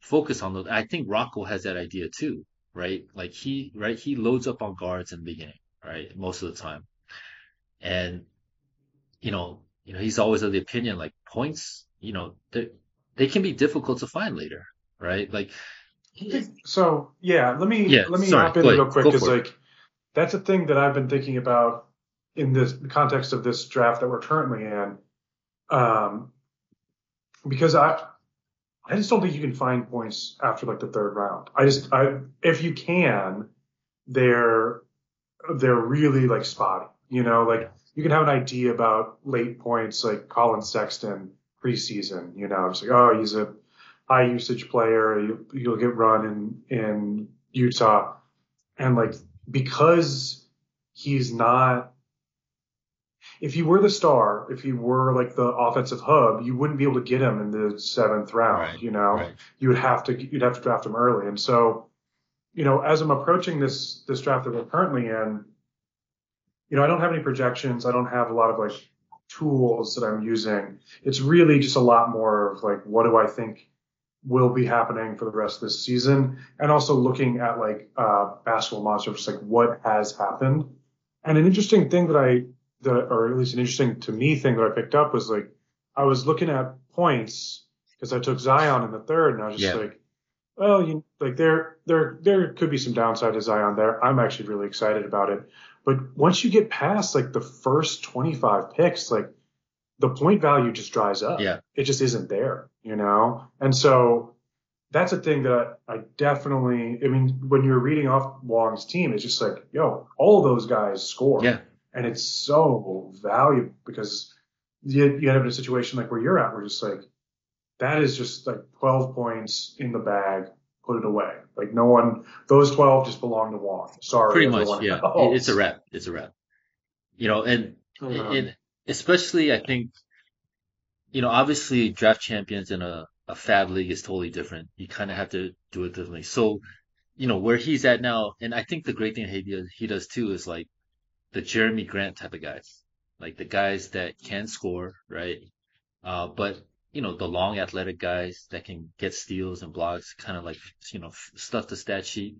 focus on those. I think Rocco has that idea too, right? Like he, right? He loads up on guards in the beginning, right? Most of the time. And, you know, you know, he's always of the opinion like points, you know, they, they can be difficult to find later, right? Like, So yeah, let me Yeah, let me sorry, hop in real quick because like that's a thing that I've been thinking about in this the context of this draft that we're currently in. Um, because I I just don't think you can find points after like the third round. I just I if you can, they're they're really like spotty. You know, like you can have an idea about late points like Collin Sexton preseason. You know, it's like oh he's a high usage player. You, you'll get run in in Utah, and like because he's not. If he were the star, if he were like the offensive hub, you wouldn't be able to get him in the seventh round. Right, you know, right. you would have to you'd have to draft him early. And so, you know, as I'm approaching this this draft that we're currently in, you know, I don't have any projections. I don't have a lot of like tools that I'm using. It's really just a lot more of like what do I think will be happening for the rest of this season, and also looking at like uh, basketball monsters, just like what has happened. And an interesting thing that I that or at least an interesting to me thing that I picked up was like I was looking at points because I took Zion in the third, and I was just Yeah. like, well, you like there there there could be some downside to Zion there. I'm actually really excited about it. But once you get past like the first 25 picks, like the point value just dries up. Yeah. It just isn't there, you know? And so that's a thing that I, I definitely, I mean, when you're reading off Wong's team, it's just like, yo, all those guys score. Yeah. And it's so valuable because you, you end up in a situation like where you're at, where just like, that is just like 12 points in the bag, put it away. Like no one, those 12 just belong to Wong. Sorry. Pretty much, yeah. Else. It's a wrap. It's a wrap. You know, and Um, and especially I think, you know, obviously draft champions in a, a fab league is totally different. You kind of have to do it differently. So, you know, where he's at now, and I think the great thing he does, he does too is like the Jerami Grant type of guys, like the guys that can score, right? Uh, but you know, the long athletic guys that can get steals and blocks, kind of like, you know, stuff the stat sheet.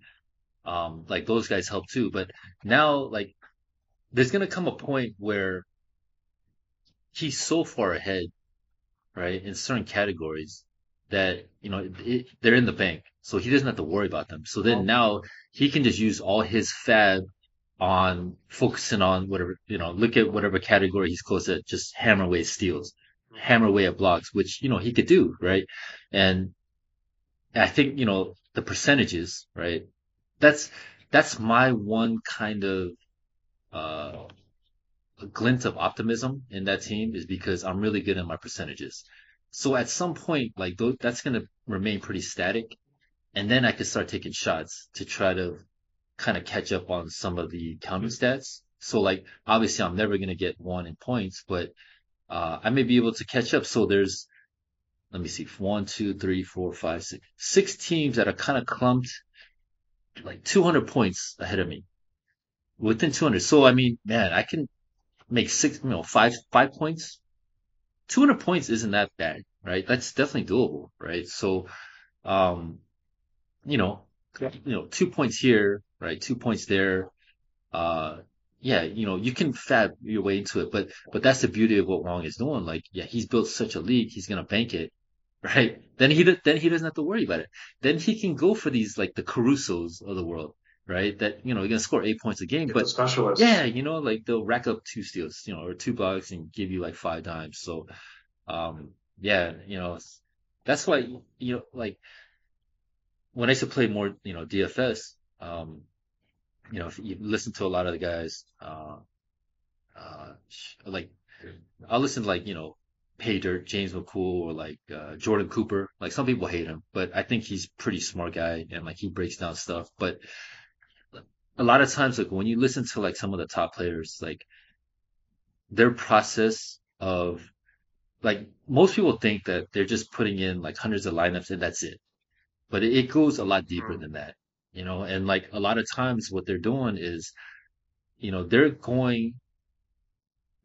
Um, like those guys help too. But now, like, there's gonna come a point where he's so far ahead, right, in certain categories that you know it, they're in the bank, so he doesn't have to worry about them. So then Oh. now he can just use all his fab on focusing on whatever you know. Look at whatever category he's close at, just hammer away steals, hammer away at blocks, which you know he could do, right? And I think you know the percentages, right? That's that's my one kind of uh glint of optimism in that team is because I'm really good at my percentages. So at some point, like that's going to remain pretty static, and then I could start taking shots to try to kind of catch up on some of the counting stats. So like obviously I'm never going to get one in points, but uh, I may be able to catch up. So there's let me see, one, two, three, four, five, six, six teams that are kind of clumped like 200 points ahead of me within 200. So I mean, man, I can make six, you know, five, five points. 200 points isn't that bad, right? That's definitely doable, right? So, um, you know, you know, two points here, right? Two points there. Uh, yeah, you know, you can fab your way into it, but but that's the beauty of what Wong is doing. Like, yeah, he's built such a league, he's gonna bank it, right? Then he then he doesn't have to worry about it. Then he can go for these like the Carusos of the world, right? That you know, you're gonna score eight points a game, Get but yeah, you know, like they'll rack up two steals, you know, or two blocks and give you like five dimes. So, um, yeah, you know, that's why you know, like when I used to play more, you know, DFS, um, you know, if you listen to a lot of the guys, uh, uh, like I'll listen to like, you know, Pay Dirt, James McCool, or like uh, Jordan Cooper. Like some people hate him, but I think he's pretty smart guy and like he breaks down stuff. But a lot of times, like when you listen to like some of the top players, like their process of like most people think that they're just putting in like hundreds of lineups and that's it. But it, it goes a lot deeper than that, you know, and like a lot of times what they're doing is, you know, they're going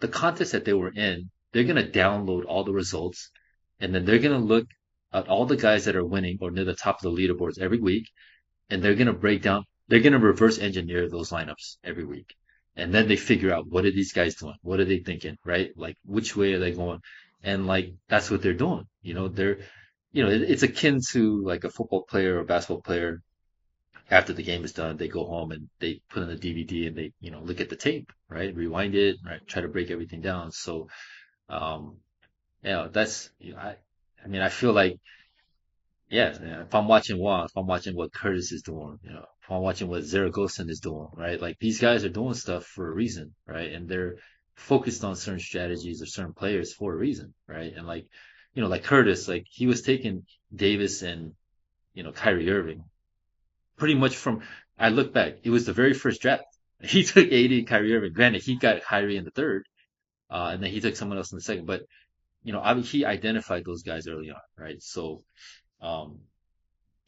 the contest that they were in, they're going to download all the results and then they're going to look at all the guys that are winning or near the top of the leaderboards every week. And they're going to break down, they're going to reverse engineer those lineups every week. And then they figure out what are these guys doing? What are they thinking? Right? Like which way are they going? And like that's what they're doing. You know, they're, you know, it, it's akin to like a football player or basketball player after the game is done, they go home and they put in the DVD and they, you know, look at the tape, right? Rewind it, right? Try to break everything down. So, um, you know, that's, you know, I, I mean, I feel like, yeah, if I'm watching Wong, if I'm watching what Curtis is doing, you know, if I'm watching what Zaragoza is doing, right? Like these guys are doing stuff for a reason, right? And they're focused on certain strategies or certain players for a reason, right? And like, you know, like Curtis, like he was taking Davis and, you know, Kyrie Irving pretty much from, I look back, it was the very first draft. He took AD and Kyrie Irving. Granted, he got Kyrie in the third, uh, and then he took someone else in the second. But, you know, I mean, he identified those guys early on, right? So, um,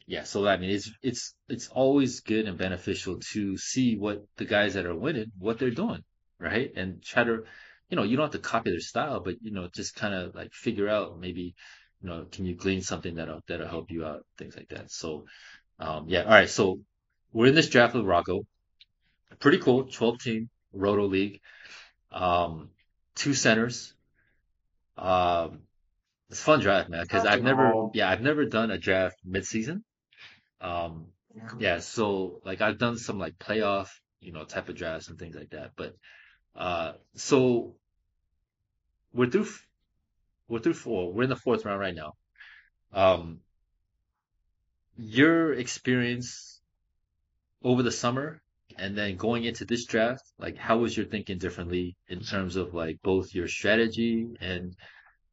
yeah, so I mean, it's, it's, it's always good and beneficial to see what the guys that are winning, what they're doing, right? And try to, you know, you don't have to copy their style, but, you know, just kind of like figure out maybe, you know, can you glean something that'll, that'll help you out, things like that. So, um, yeah. All right. So we're in this draft with Rocco. Pretty cool. 12 team Roto League. Um, two centers. Um, it's a fun draft, man, because I've never, yeah, I've never done a draft mid-season. Um, yeah, so like I've done some like playoff, you know, type of drafts and things like that. But, uh, so we're through, we're through four. We're in the fourth round right now. Um, your experience over the summer and then going into this draft, like how was your thinking differently in terms of like both your strategy and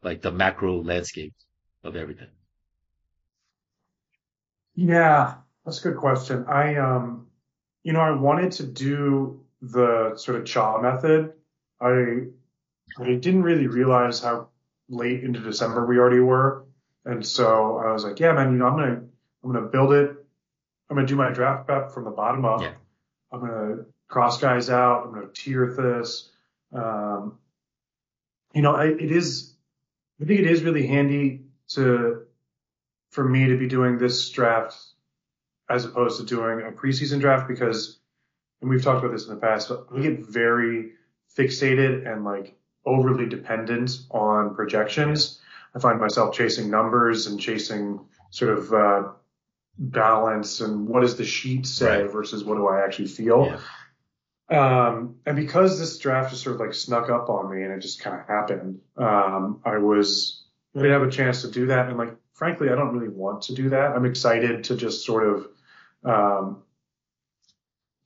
like the macro landscape of everything? Yeah, that's a good question. I, um, you know, I wanted to do the sort of CHA method. I, I didn't really realize how late into December we already were. And so I was like, yeah, man, you know, I'm to, I'm going to build it. I'm going to do my draft prep from the bottom up. Yeah. I'm going to cross guys out. I'm going to tier this. Um, you know, I, it is, I think it is really handy to, for me to be doing this draft as opposed to doing a preseason draft because, and we've talked about this in the past, but we get very fixated and like overly dependent on projections. I find myself chasing numbers and chasing sort of, uh, balance and what does the sheet say Right. versus what do I actually feel. Um, and because this draft just sort of like snuck up on me and it just kind of happened, um, I was, I didn't have a chance to do that. And like, frankly, I don't really want to do that. I'm excited to just sort of, um,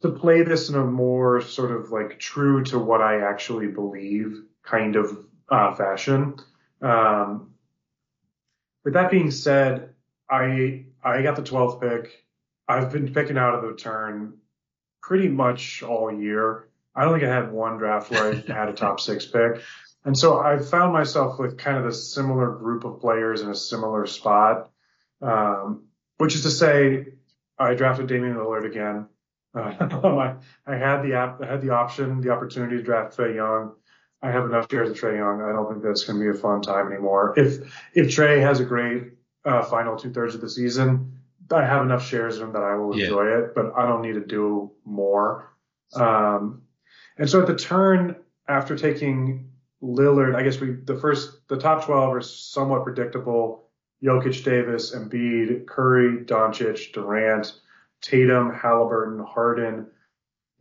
to play this in a more sort of like true to what I actually believe kind of, uh, fashion. Um, with that being said, I, I got the 12th pick. I've been picking out of the turn pretty much all year. I don't think I had one draft where I had a top six pick. And so I found myself with kind of a similar group of players in a similar spot. Um, which is to say, I drafted Damian Lillard again. Um, I, I had the app, I had the option, the opportunity to draft Trae Young. I have enough shares of Trae Young. I don't think that's going to be a fun time anymore. If, if Trae has a great, uh, final two thirds of the season, I have enough shares in him that I will Yeah. enjoy it, but I don't need to do more. Um, and so at the turn after taking Lillard, I guess we the first the top twelve are somewhat predictable. Jokic, Davis, Embiid, Curry, Doncic, Durant, Tatum, Halliburton, Harden,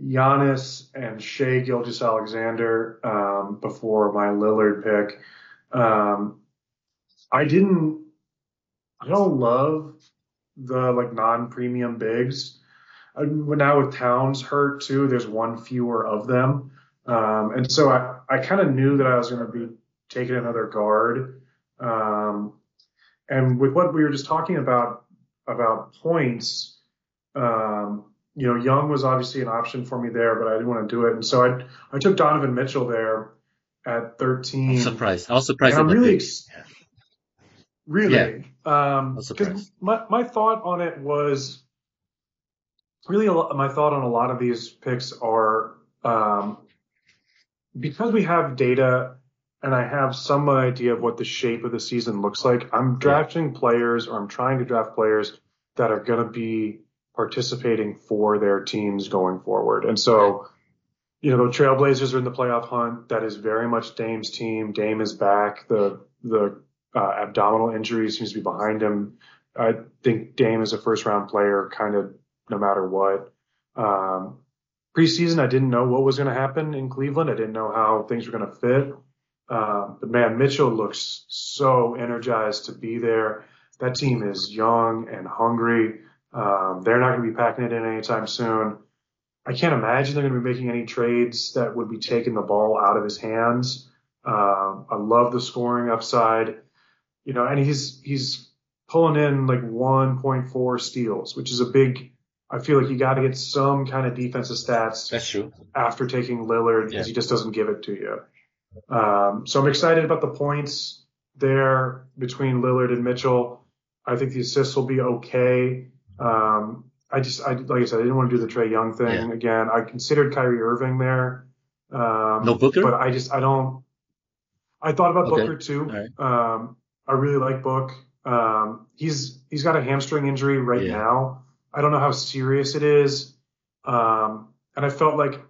Giannis, and Shai Gilgeous-Alexander um, before my Lillard pick. Um, I didn't. I don't love the like non-premium bigs. Uh, Now with Towns hurt too, there's one fewer of them, um, and so I I kind of knew that I was going to be taking another guard. Um, and with what we were just talking about about points, um, you know, Young was obviously an option for me there, but I didn't want to do it, and so I I took Donovan Mitchell there at 13. I'm surprised. I was surprised I'm really, ex- really, um, was 'cause surprised. my my thought on it was really a lot, my thought on a lot of these picks are um, because we have data and I have some idea of what the shape of the season looks like. I'm drafting players or I'm trying to draft players that are going to be participating for their teams going forward. And so, you know, the Trailblazers are in the playoff hunt. That is very much Dame's team. Dame is back. The the uh, abdominal injury seems to be behind him. I think Dame is a first round player, kind of no matter what. Um, preseason, I didn't know what was going to happen in Cleveland. I didn't know how things were going to fit. Um, but man, Mitchell looks so energized to be there. That team is young and hungry. Um, they're not going to be packing it in anytime soon. I can't imagine they're going to be making any trades that would be taking the ball out of his hands. Um, I love the scoring upside, you know, and he's he's pulling in like 1.4 steals, which is a big. I feel like you got to get some kind of defensive stats That's true. after taking Lillard because Yeah. he just doesn't give it to you. Um, so I'm excited about the points there between Lillard and Mitchell. I think the assists will be okay. Um, I just, I, like I said, I didn't want to do the Trae Young thing Yeah. again. I considered Kyrie Irving there. Um, No Booker? but I just, I don't, I thought about Okay. Booker too. Right. Um, I really like Book. Um, he's, he's got a hamstring injury right Yeah. now. I don't know how serious it is. Um, and I felt like,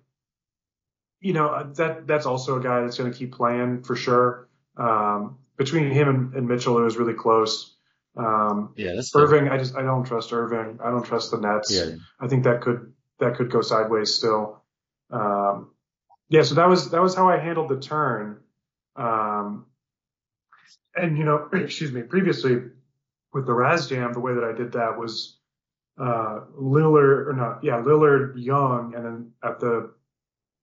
you know, that, that's also a guy that's going to keep playing for sure. Um, between him and, and Mitchell, it was really close. Um, Yeah, that's. Irving, I just, I don't trust Irving. I don't trust the Nets. Yeah. I think that could that could go sideways still. Um, yeah, so that was that was how I handled the turn. Um, and you know, excuse me, previously with the Raz Jam, the way that I did that was uh, Lillard or not, yeah, Lillard, Young, and then at the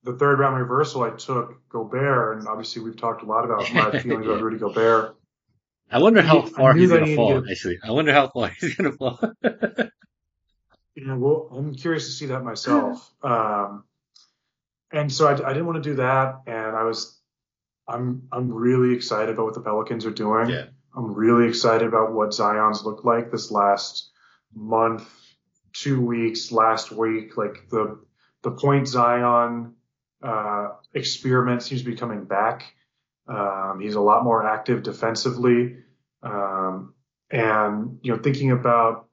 the third round reversal, I took Gobert, and obviously we've talked a lot about my feelings about Rudy Gobert. I wonder how I far he's gonna he fall. needed- Actually, I wonder how far he's gonna fall. you know, well, I'm curious to see that myself. Um, and so I, I didn't want to do that, and I was, I'm, I'm really excited about what the Pelicans are doing. yeah, I'm really excited about what Zion's looked like this last month, two weeks, last week. Like the, the point Zion, uh, experiment seems to be coming back. Um, he's a lot more active defensively. Um, and, you know, thinking about,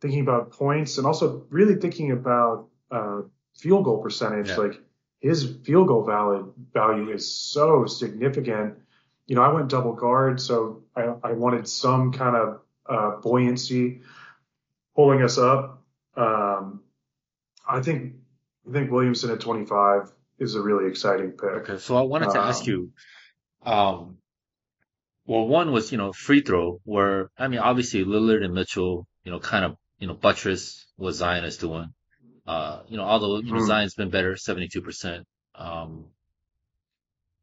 thinking about points and also really thinking about, uh, field goal percentage, Yeah. like his field goal valid value is so significant. You know, I went double guard, so I, I wanted some kind of uh, buoyancy pulling us up. Um, I think I think Williamson at 25 is a really exciting pick. Okay, so I wanted to ask Um, you, um, well, one was, you know, free throw, where, I mean, obviously Lillard and Mitchell, you know, kind of, you know, buttress what Zion is doing. Uh, you know, although, you know, Mhm. Zion's been better, 72%. Um,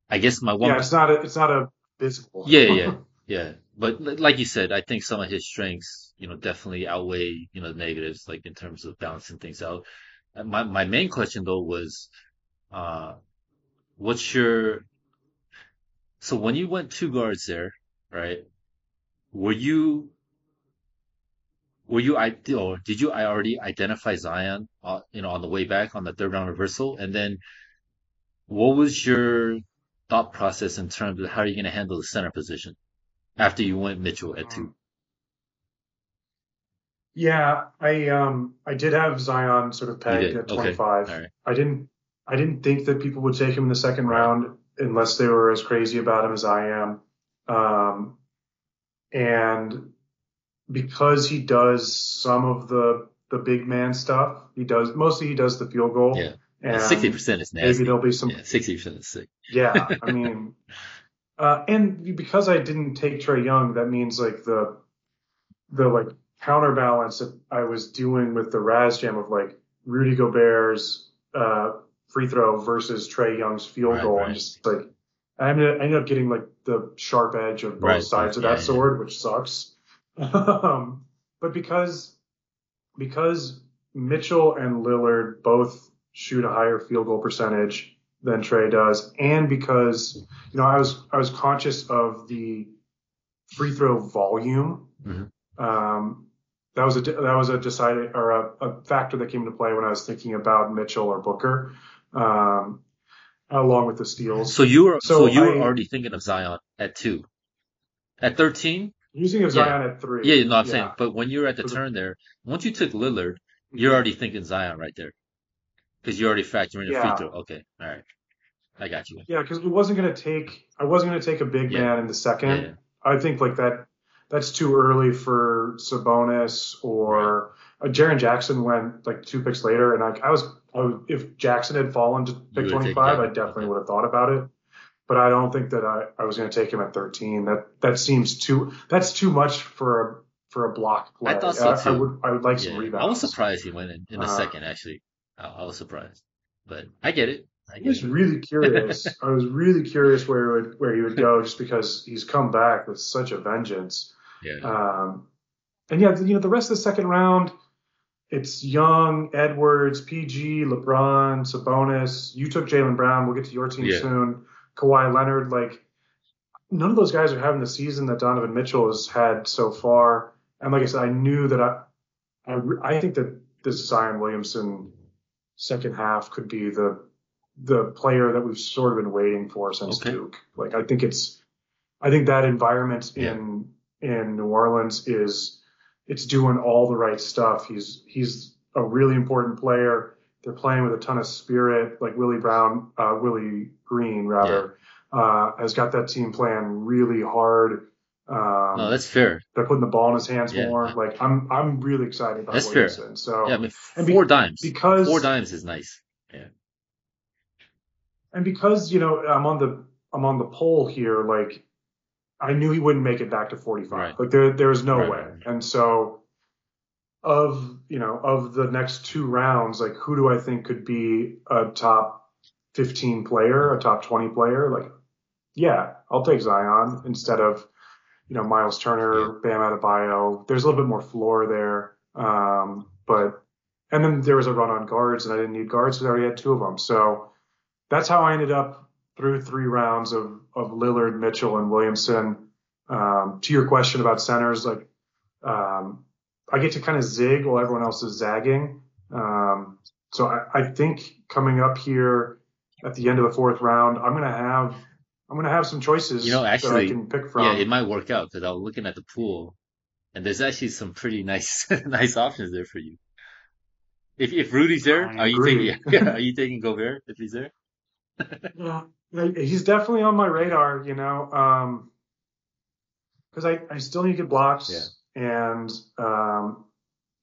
I guess my one, Yeah, it's not a it's not a physical. yeah, yeah, yeah. But like you said, I think some of his strengths, you know, definitely outweigh, you know, the negatives, like in terms of balancing things out. Uh, My, my main question though was, uh, what's your, so when you went two guards there, right? Were you, were you, I, or did you I already identify Zion, uh, you know, on the way back on the third round reversal? And then what was your thought process in terms of how are you going to handle the center position after you went Mitchell at two? Yeah, I um I did have Zion sort of pegged at Okay. 25. I didn't I didn't think that people would take him in the second round unless they were as crazy about him as I am. Um, and because he does some of the the big man stuff, he does mostly he does the field goal. Yeah. And Sixty percent is nasty. maybe there'll be some Yeah, sixty percent is sick. yeah, I mean, uh, and because I didn't take Trae Young, that means like the the like counterbalance that I was doing with the Raz Jam of like Rudy Gobert's uh, free throw versus Trae Young's field Right, goal, right. and just like I ended, I ended up getting like the sharp edge of both Right, sides of yeah, that yeah. sword, which sucks. Um, but because because Mitchell and Lillard both shoot a higher field goal percentage than Trae does, and because you know I was I was conscious of the free throw volume. Mhm. Um, that was a that was a decided or a, a factor that came into play when I was thinking about Mitchell or Booker, um, along with the steals. So you were so, So you were I- already thinking of Zion at two, at thirteen. Using Yeah. Zion at three. Yeah, no, I'm Yeah. saying, but when you're at the turn there, once you took Lillard, you're already thinking Zion right there, because you already factor in the Yeah. free throw. Okay, all right, I got you. Yeah, because it wasn't gonna take I wasn't gonna take a big Yeah. man in the second. Yeah, yeah. I think like that that's too early for Sabonis or uh, Jaren Jackson went like two picks later, and I, I was I if Jackson had fallen to pick 25, I definitely okay. would have thought about it. But I don't think that I, I was going to take him at 13. That that seems too that's too much for a for a block play. I thought so, too. I, too. would I would like some rebounds. I was surprised he went in, in the Uh, second. Actually, I, I was surprised, but I get it. I I get was it. really curious. I was really curious where he would where he would go, just because he's come back with such a vengeance. Yeah, Um, and yeah, you know, the rest of the second round, it's Young, Edwards, PG, LeBron, Sabonis. You took Jaylen Brown. We'll get to your team Yeah. soon. Kawhi Leonard. Like, none of those guys are having the season that Donovan Mitchell has had so far. And like I said, I knew that I, I, I think that this Zion Williamson second half could be the the player that we've sort of been waiting for since Okay. Duke. Like, I think it's, I think that environment Yeah. in in New Orleans is it's doing all the right stuff. He's he's a really important player. They're playing with a ton of spirit. Like Willie Brown, uh, Willie Green rather, uh, has got that team playing really hard. Um, no, that's fair. they're putting the ball in his hands Yeah. more. Like I'm I'm really excited about That's fair. So Yeah, I mean, and be- four dimes. because Four dimes is nice. Yeah. and because you know I'm on the I'm on the poll here, like I knew he wouldn't make it back to 45. Right. Like there there was no Right, way. right. And so of you know of the next two rounds, like who do I think could be a top 15 player, a top 20 player? Like yeah, I'll take Zion instead of you know Miles Turner, Bam Adebayo. There's a little bit more floor there, um, but and then there was a run on guards, and I didn't need guards because I already had two of them. So that's how I ended up through three rounds of of Lillard, Mitchell, and Williamson. Um, to your question about centers, like um, I get to kind of zig while everyone else is zagging. Um, so I, I think coming up here at the end of the fourth round, I'm gonna have I'm gonna have some choices You know, that I actually, can pick from. Yeah, it might work out because I was looking at the pool, and there's actually some pretty nice, nice options there for you. If if Rudy's there, I are you taking? Are you taking Gobert if he's there? Yeah, he's definitely on my radar, you know, um, cause I, I still need to get blocks and, um,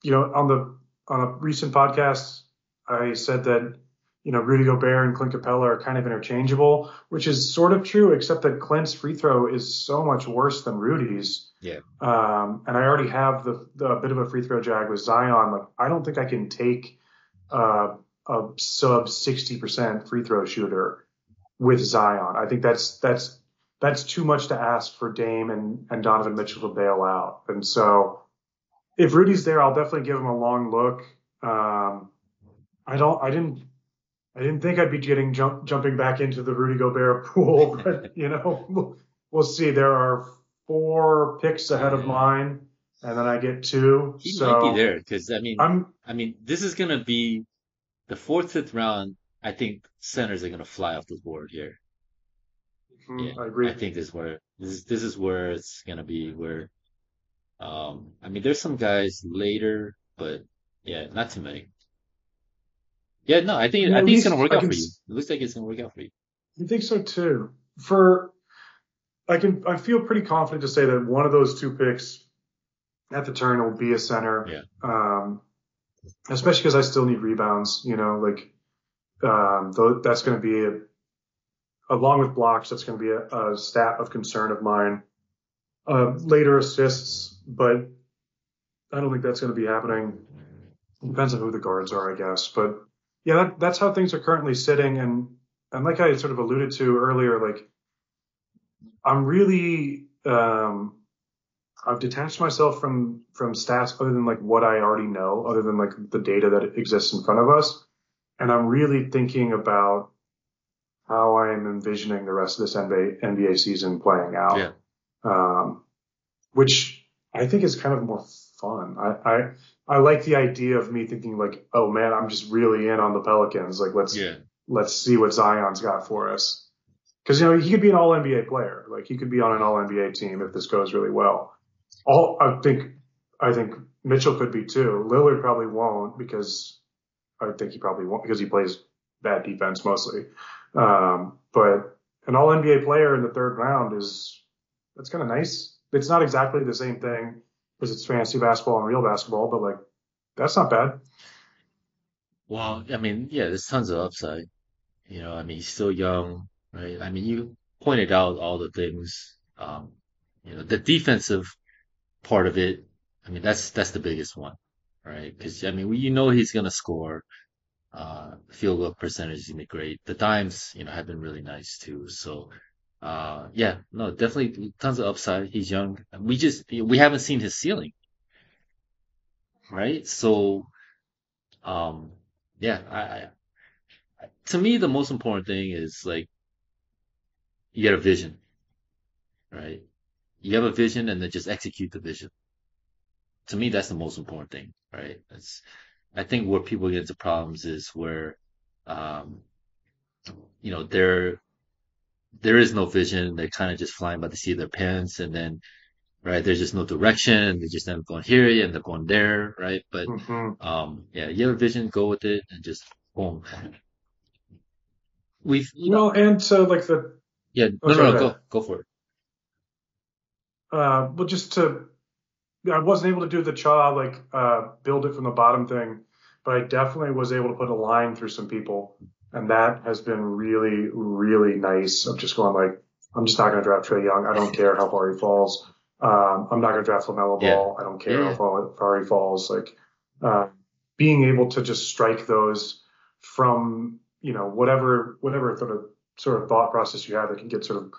you know, on the, on a recent podcast, I said that, you know, Rudy Gobert and Clint Capela are kind of interchangeable, which is sort of true, except that Clint's free throw is so much worse than Rudy's. Yeah. Um, and I already have the, the bit of a free throw jag with Zion. Like, I don't think I can take, uh, a sub 60% free throw shooter with Zion. I think that's that's that's too much to ask for Dame and, and Donovan Mitchell to bail out. And so if Rudy's there, I'll definitely give him a long look. Um, I don't I didn't I didn't think I'd be getting jump, jumping back into the Rudy Gobert pool, but you know, we'll, we'll see. There are four picks ahead of mine, and then I get two. He so might be there because I mean, I'm I mean, this is gonna be the fourth, fifth round. I think centers are gonna fly off the board here. Mm, Yeah, I agree. I think this is where this is this is where it's gonna be where Um, I mean, there's some guys later, but yeah, not too many. Yeah, no, I think Yeah, I think it's gonna work I out can for you. It looks like it's gonna work out for you. I think so too. For I can I feel pretty confident to say that one of those two picks at the turn will be a center. Yeah. Um, especially because I still need rebounds. You know, like um, though that's going to be a, along with blocks. That's going to be a, a stat of concern of mine. Uh, later assists, but I don't think that's going to be happening. Depends on who the guards are, I guess. But yeah, that, that's how things are currently sitting. And and like I sort of alluded to earlier, like I'm really um, I've detached myself from from stats other than like what I already know, other than like the data that exists in front of us, and I'm really thinking about how I'm envisioning the rest of this NBA NBA season playing out. Yeah. Um, which I think is kind of more fun. I, I I like the idea of me thinking like, oh man, I'm just really in on the Pelicans. Like let's Yeah. let's see what Zion's got for us. Because you know he could be an All NBA player, like he could be on an All NBA team if this goes really well. All I think, I think Mitchell could be too. Lillard probably won't because I think he probably won't because he plays bad defense mostly. Um, but an All NBA player in the third round is that's kind of nice. It's not exactly the same thing because it's fantasy basketball and real basketball, but like that's not bad. Well, I mean, yeah, there's tons of upside. You know, I mean, he's still young, right? I mean, you pointed out all the things. Um, you know, the defensive part of it. I mean, that's that's the biggest one, right? Because I mean, we, you know, he's gonna score. Uh, field goal percentage gonna be great. The dimes, you know, have been really nice too. So, uh, yeah, no, definitely tons of upside. He's young. We just we haven't seen his ceiling, right? So, um, yeah, I, I to me, the most important thing is like you get a vision, right? You have a vision and then just execute the vision. To me, that's the most important thing, right? That's, I think where people get into problems is where, um, you know, there, there is no vision. They're kind of just flying by the seat of their pants and then, right, there's just no direction. They just end up going here and they're going there, right? But, hmm um, yeah, you have a vision, go with it and just boom. We've, you know, Well, and so like the Yeah, Oh, no, no, sorry, no, go go, go for it. uh, well, just to I wasn't able to do the chaw like uh, build it from the bottom thing, but I definitely was able to put a line through some people, and that has been really, really nice. Of just going like, I'm just not going to draft Trae Young. I don't care how far he falls. Um, I'm not going to draft Lamelo Yeah. Ball. I don't care Yeah. how far, far he falls. Like uh, being able to just strike those from you know whatever whatever sort of sort of thought process you have that can get sort of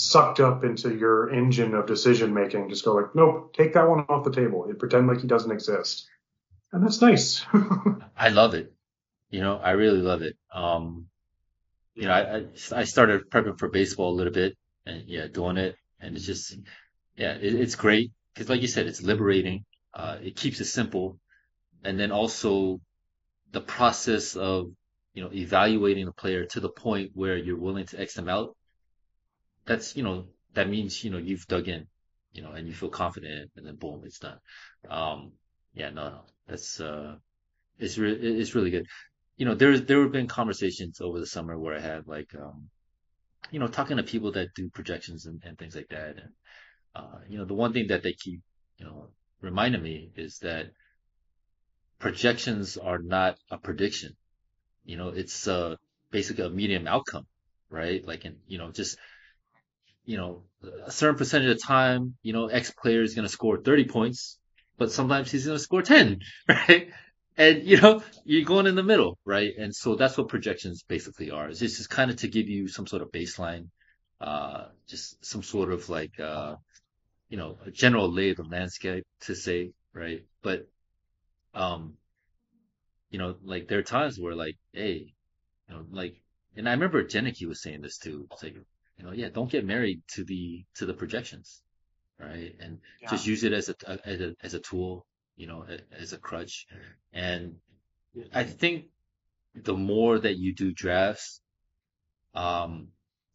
sucked up into your engine of decision making. Just go like, nope, take that one off the table. and pretend like he doesn't exist. And that's nice. I love it. You know, I really love it. Um, you know, I, I, I started prepping for baseball a little bit and yeah, doing it. And it's just, yeah, it, it's great. Cause like you said, it's liberating. Uh, it keeps it simple. And then also the process of, you know, evaluating a player to the point where you're willing to X them out. That's, you know, that means, you know, you've dug in, you know, and you feel confident and then boom, it's done. Um, yeah, no, no, that's, uh, it's re- it's really good. You know, there's there have been conversations over the summer where I had like, um, you know, talking to people that do projections and, and things like that. And, uh, you know, the one thing that they keep, you know, reminding me is that projections are not a prediction. You know, it's, uh, basically a medium outcome, right? Like, in, you know, just, you know, a certain percentage of the time, you know, X player is going to score 30 points, but sometimes he's going to score 10, right? And, you know, you're going in the middle, right? And so that's what projections basically are. It's just kind of to give you some sort of baseline, uh, just some sort of like, uh, you know, a general lay of the landscape to say, right? But, um, you know, like there are times where like, hey, you know, like, and I remember Jenicky was saying this too. It's like, you know, yeah, don't get married to the, to the projections, right? And just use it as a, as a, as a tool, you know, as a crutch. And I think the more that you do drafts, um,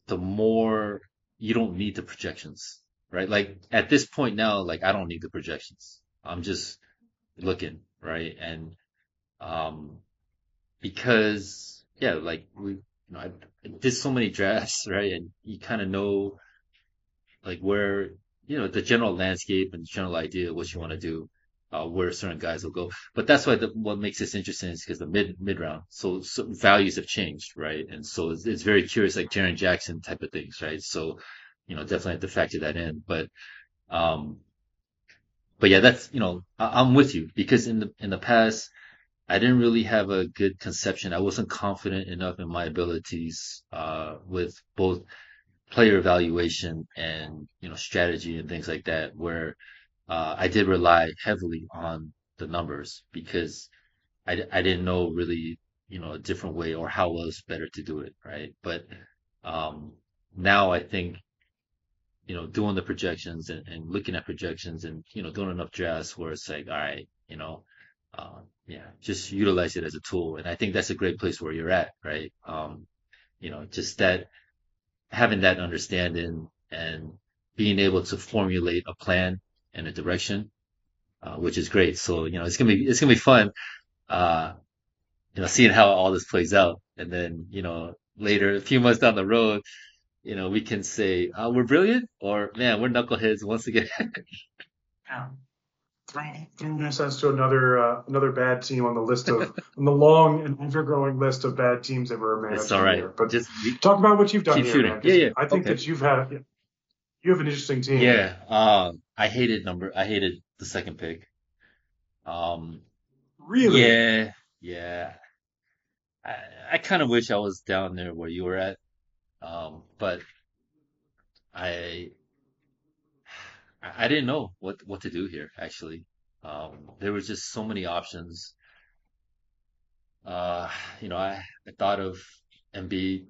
the more you don't need the projections, right? Like at this point now, like I don't need the projections. I'm just looking, right? And um, because yeah, like we, you know, I did so many drafts, right? And you kind of know like where you know the general landscape and general idea of what you want to do uh, where certain guys will go. But that's why the, what makes this interesting is because the mid mid round, so, so, values have changed, right? And so it's, it's very curious, like Jaren Jackson type of things, right? So you know definitely have to factor that in. But um, but yeah, that's you know I, I'm with you because in the in the past I didn't really have a good conception. I wasn't confident enough in my abilities uh, with both player evaluation and you know strategy and things like that where uh, I did rely heavily on the numbers because I, I didn't know really, you know, a different way or how was better to do it, right? But um, now I think, you know, doing the projections and, and looking at projections and, you know, doing enough drafts where it's like, all right, you know, uh, yeah, just utilize it as a tool. And I think that's a great place where you're at, right? Um, you know, just that having that understanding and being able to formulate a plan and a direction, uh, which is great. So, you know, it's to be, it's to be fun, uh, you know, seeing how all this plays out. And then, you know, later, a few months down the road, you know, we can say, uh, we're brilliant or man, we're knuckleheads once again. yeah. Throwing sense to another uh, another bad team on the list of on the long and ever-growing list of bad teams ever managed. It's all right. But just talk about what you've done keep here, shooting. man, Yeah, yeah. I think okay. that you've had you have an interesting team. Yeah. Um, I hated number. I hated the second pick. Um, really? Yeah. Yeah. I, I kind of wish I was down there where you were at. Um, but I, I didn't know what, what to do here, actually. Um, there was just so many options. Uh, you know, I, I thought of Embiid.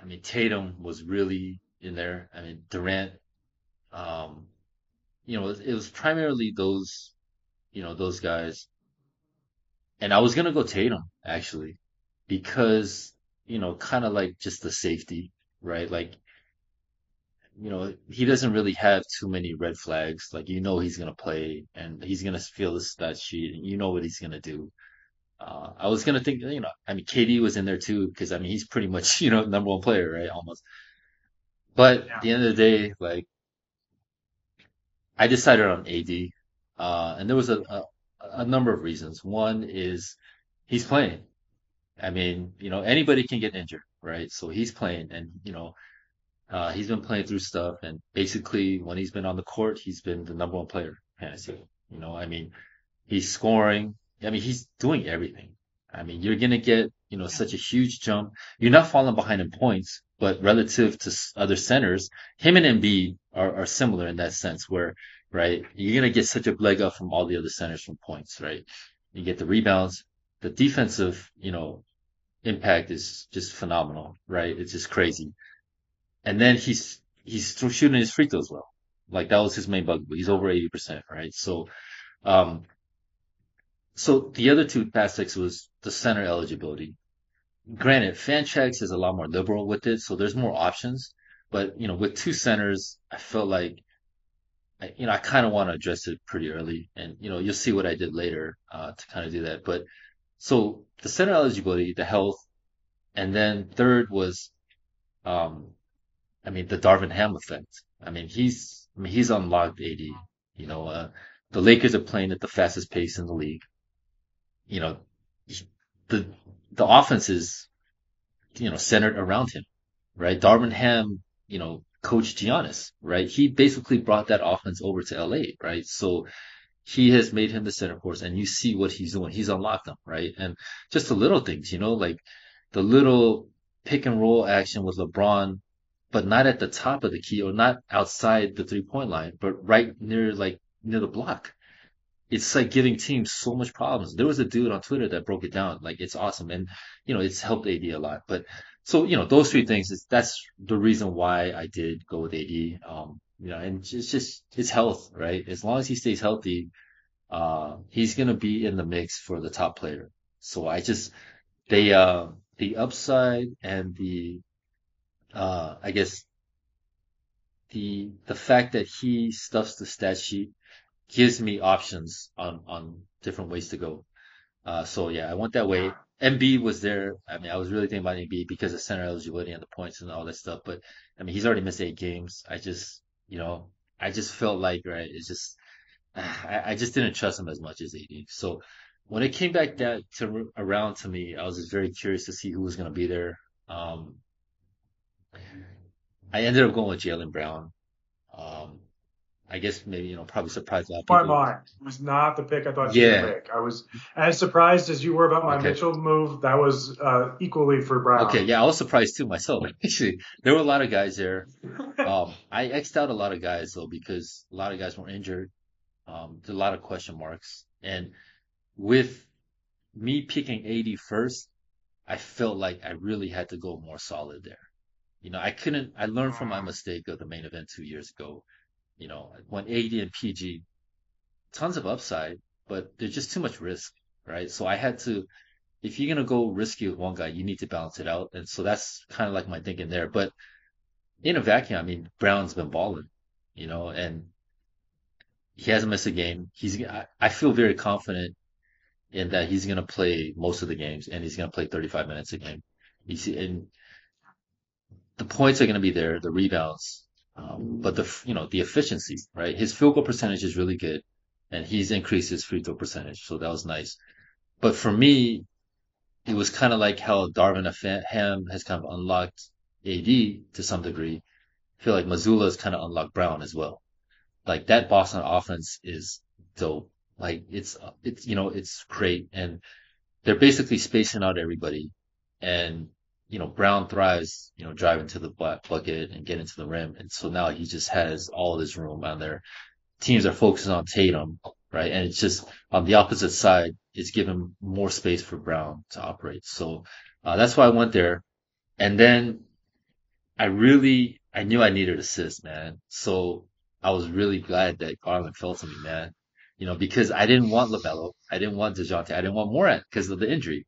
I mean, Tatum was really in there. I mean, Durant, um, you know, it, it was primarily those, you know, those guys. And I was gonna go Tatum actually, because you know, kind of like just the safety, right? Like, you know, he doesn't really have too many red flags. Like, you know, he's gonna play and he's gonna feel the stat sheet, and you know what he's gonna do. Uh, I was gonna think, you know, I mean, KD was in there too because I mean, he's pretty much, you know, number one player, right? Almost. But Yeah. at the end of the day, like I decided on AD, uh, and there was a, a a number of reasons. One is he's playing. I mean, you know, anybody can get injured, right? So he's playing, and you know, uh, he's been playing through stuff, and basically when he's been on the court, he's been the number one player fantasy. You know, I mean, he's scoring. I mean, he's doing everything. I mean, you're gonna get, you know, such a huge jump. You're not falling behind in points, but relative to other centers, him and Embiid are, are similar in that sense where, right, you're gonna get such a leg up from all the other centers from points, right? You get the rebounds, the defensive, you know, impact is just phenomenal, right? It's just crazy. And then he's, he's shooting his free throws well. Like that was his main bugaboo. He's over 80%, right? So, um, so the other two aspects was the center eligibility. Granted, Fantrax is a lot more liberal with it, so there's more options. But you know, with two centers, I felt like, you know, I kind of want to address it pretty early, and you know, you'll see what I did later uh, to kind of do that. But so the center eligibility, the health, and then third was, um, I mean, the Darvin Ham effect. I mean, he's, I mean, he's unlocked AD. You know, uh, the Lakers are playing at the fastest pace in the league. You know, the the offense is, you know, centered around him, right? Darvin Ham, you know, coached Giannis, right? He basically brought that offense over to LA, right? So he has made him the center course, and you see what he's doing. He's unlocked them, right? And just the little things, you know, like the little pick and roll action with LeBron, but not at the top of the key or not outside the three point line, but right near like near the block it's like giving teams so much problems. There was a dude on Twitter that broke it down. Like it's awesome. And, you know, it's helped AD a lot. But so, you know, those three things is that's the reason why I did go with AD. Um, you know, and it's just his health, right? As long as he stays healthy, uh, he's going to be in the mix for the top player. So I just, they, uh, the upside and the, uh, I guess the the fact that he stuffs the stat sheet gives me options on on different ways to go. Uh, so yeah, I went that way. Embiid was there. I mean, I was really thinking about Embiid because of center eligibility and the points and all that stuff. But I mean, he's already missed eight games. I just, you know, I just felt like right. It's just I, I just didn't trust him as much as AD. So when it came back that to around to me, I was just very curious to see who was going to be there. Um, I ended up going with Jaylen Brown. Um, I guess maybe you know probably surprised a lot of people. My mind was not the pick I thought you yeah. would pick. I was as surprised as you were about my okay. Mitchell move. That was uh, equally for Brown. Okay, yeah, I was surprised too myself. Actually, there were a lot of guys there. Um, I xed out a lot of guys though because a lot of guys were injured. Um, there's a lot of question marks, and with me picking AD first, I felt like I really had to go more solid there. You know, I couldn't. I learned from my mm. mistake of the main event two years ago you know, when AD and PG, tons of upside, but there's just too much risk, right? So I had to, if you're gonna go risky with one guy, you need to balance it out, and so that's kind of like my thinking there. But in a vacuum, I mean, Brown's been balling, you know, and he hasn't missed a game. He's, I feel very confident in that he's gonna play most of the games, and he's gonna play 35 minutes a game. You see, and the points are gonna be there, the rebounds, um, but the you know the efficiency, right? His field goal percentage is really good, and he's increased his free throw percentage, so that was nice. But for me, it was kind of like how Darvin Ham has kind of unlocked AD to some degree. I feel like Mazzulla has kind of unlocked Brown as well. Like that Boston offense is dope. Like it's it's you know it's great, and they're basically spacing out everybody, and you know, Brown thrives, you know, driving to the bucket and getting to the rim. And so now he just has all this room on there. Teams are focusing on Tatum, right? And it's just on the opposite side, it's given more space for Brown to operate. So uh, that's why I went there. And then I really, I knew I needed assists, man. So I was really glad that Garland fell to me, man. You know, because I didn't want LaMelo. I didn't want DeJounte. I didn't want Morant because of the injury.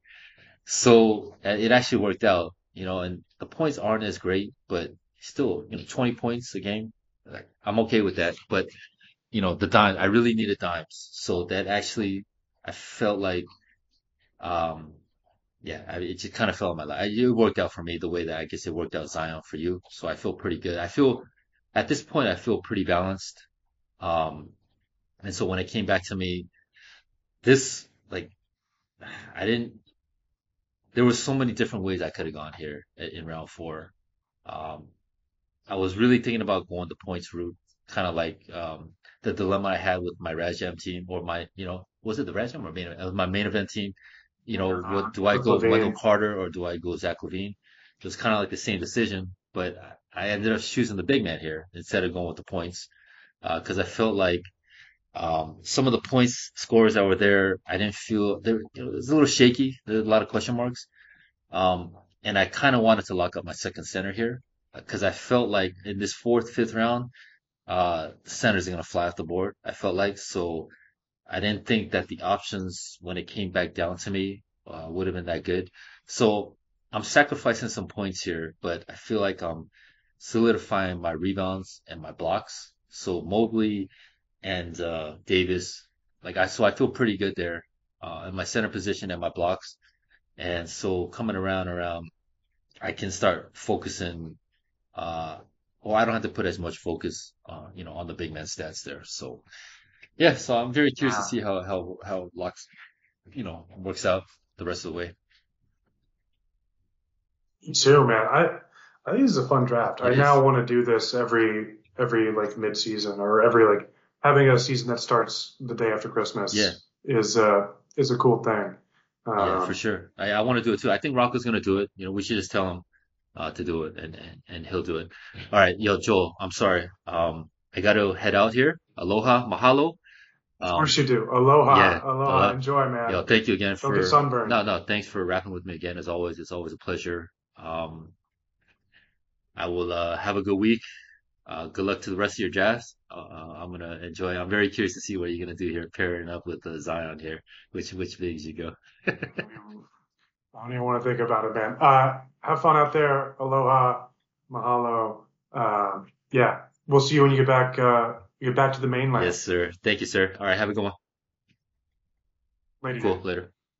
So it actually worked out, you know, and the points aren't as great, but still, you know, 20 points a game, I'm okay with that. But, you know, the dime, I really needed dimes. So that actually, I felt like, um, yeah, it just kind of fell in my lap. It worked out for me the way that I guess it worked out Zion for you. So I feel pretty good. I feel, at this point, I feel pretty balanced. Um, and so when it came back to me, this, like, I didn't, there were so many different ways I could have gone here in round four. Um, I was really thinking about going the points route, kind of like um, the dilemma I had with my RasJam team or my, you know, was it the RasJam or main, event? my main event team? You know, uh, what do I go LaVine. Wendell Carter or do I go Zach LaVine? It was kind of like the same decision, but I ended up choosing the big man here instead of going with the points because uh, I felt like um, some of the points scores that were there, I didn't feel. It was a little shaky. There's a lot of question marks. Um, and I kind of wanted to lock up my second center here because I felt like in this fourth, fifth round, uh, centers are going to fly off the board. I felt like so. I didn't think that the options when it came back down to me uh, would have been that good. So I'm sacrificing some points here, but I feel like I'm solidifying my rebounds and my blocks. So Mobley and uh, Davis. Like I, so I feel pretty good there uh, in my center position and my blocks. And so coming around, around, I can start focusing. Uh, or I don't have to put as much focus, uh, you know, on the big man stats there. So, yeah. So I'm very curious wow. to see how how how locks, you know, works out the rest of the way. Me too, man. I I think this is a fun draft. It I is. now want to do this every every like mid season or every like having a season that starts the day after Christmas yeah. is uh is a cool thing. Um, yeah, for sure. I, I want to do it too. I think Rocco's gonna do it. You know, we should just tell him uh, to do it, and, and and he'll do it. All right, yo, Joel. I'm sorry. Um, I got to head out here. Aloha, mahalo. Um, of course you do. Aloha, yeah, aloha. Uh, Enjoy, man. Yo, thank you again Don't for sunburn. No, no, thanks for rapping with me again. As always, it's always a pleasure. Um, I will uh, have a good week. Uh, good luck to the rest of your drafts. Uh, I'm gonna enjoy. I'm very curious to see what you're gonna do here, pairing up with uh, Zion here. Which which bigs you go? I don't even want to think about it, man. Uh, have fun out there. Aloha, mahalo. Um, yeah, we'll see you when you get back. Uh, you get back to the mainland. Yes, sir. Thank you, sir. All right, have a good one. Later. Cool. Later.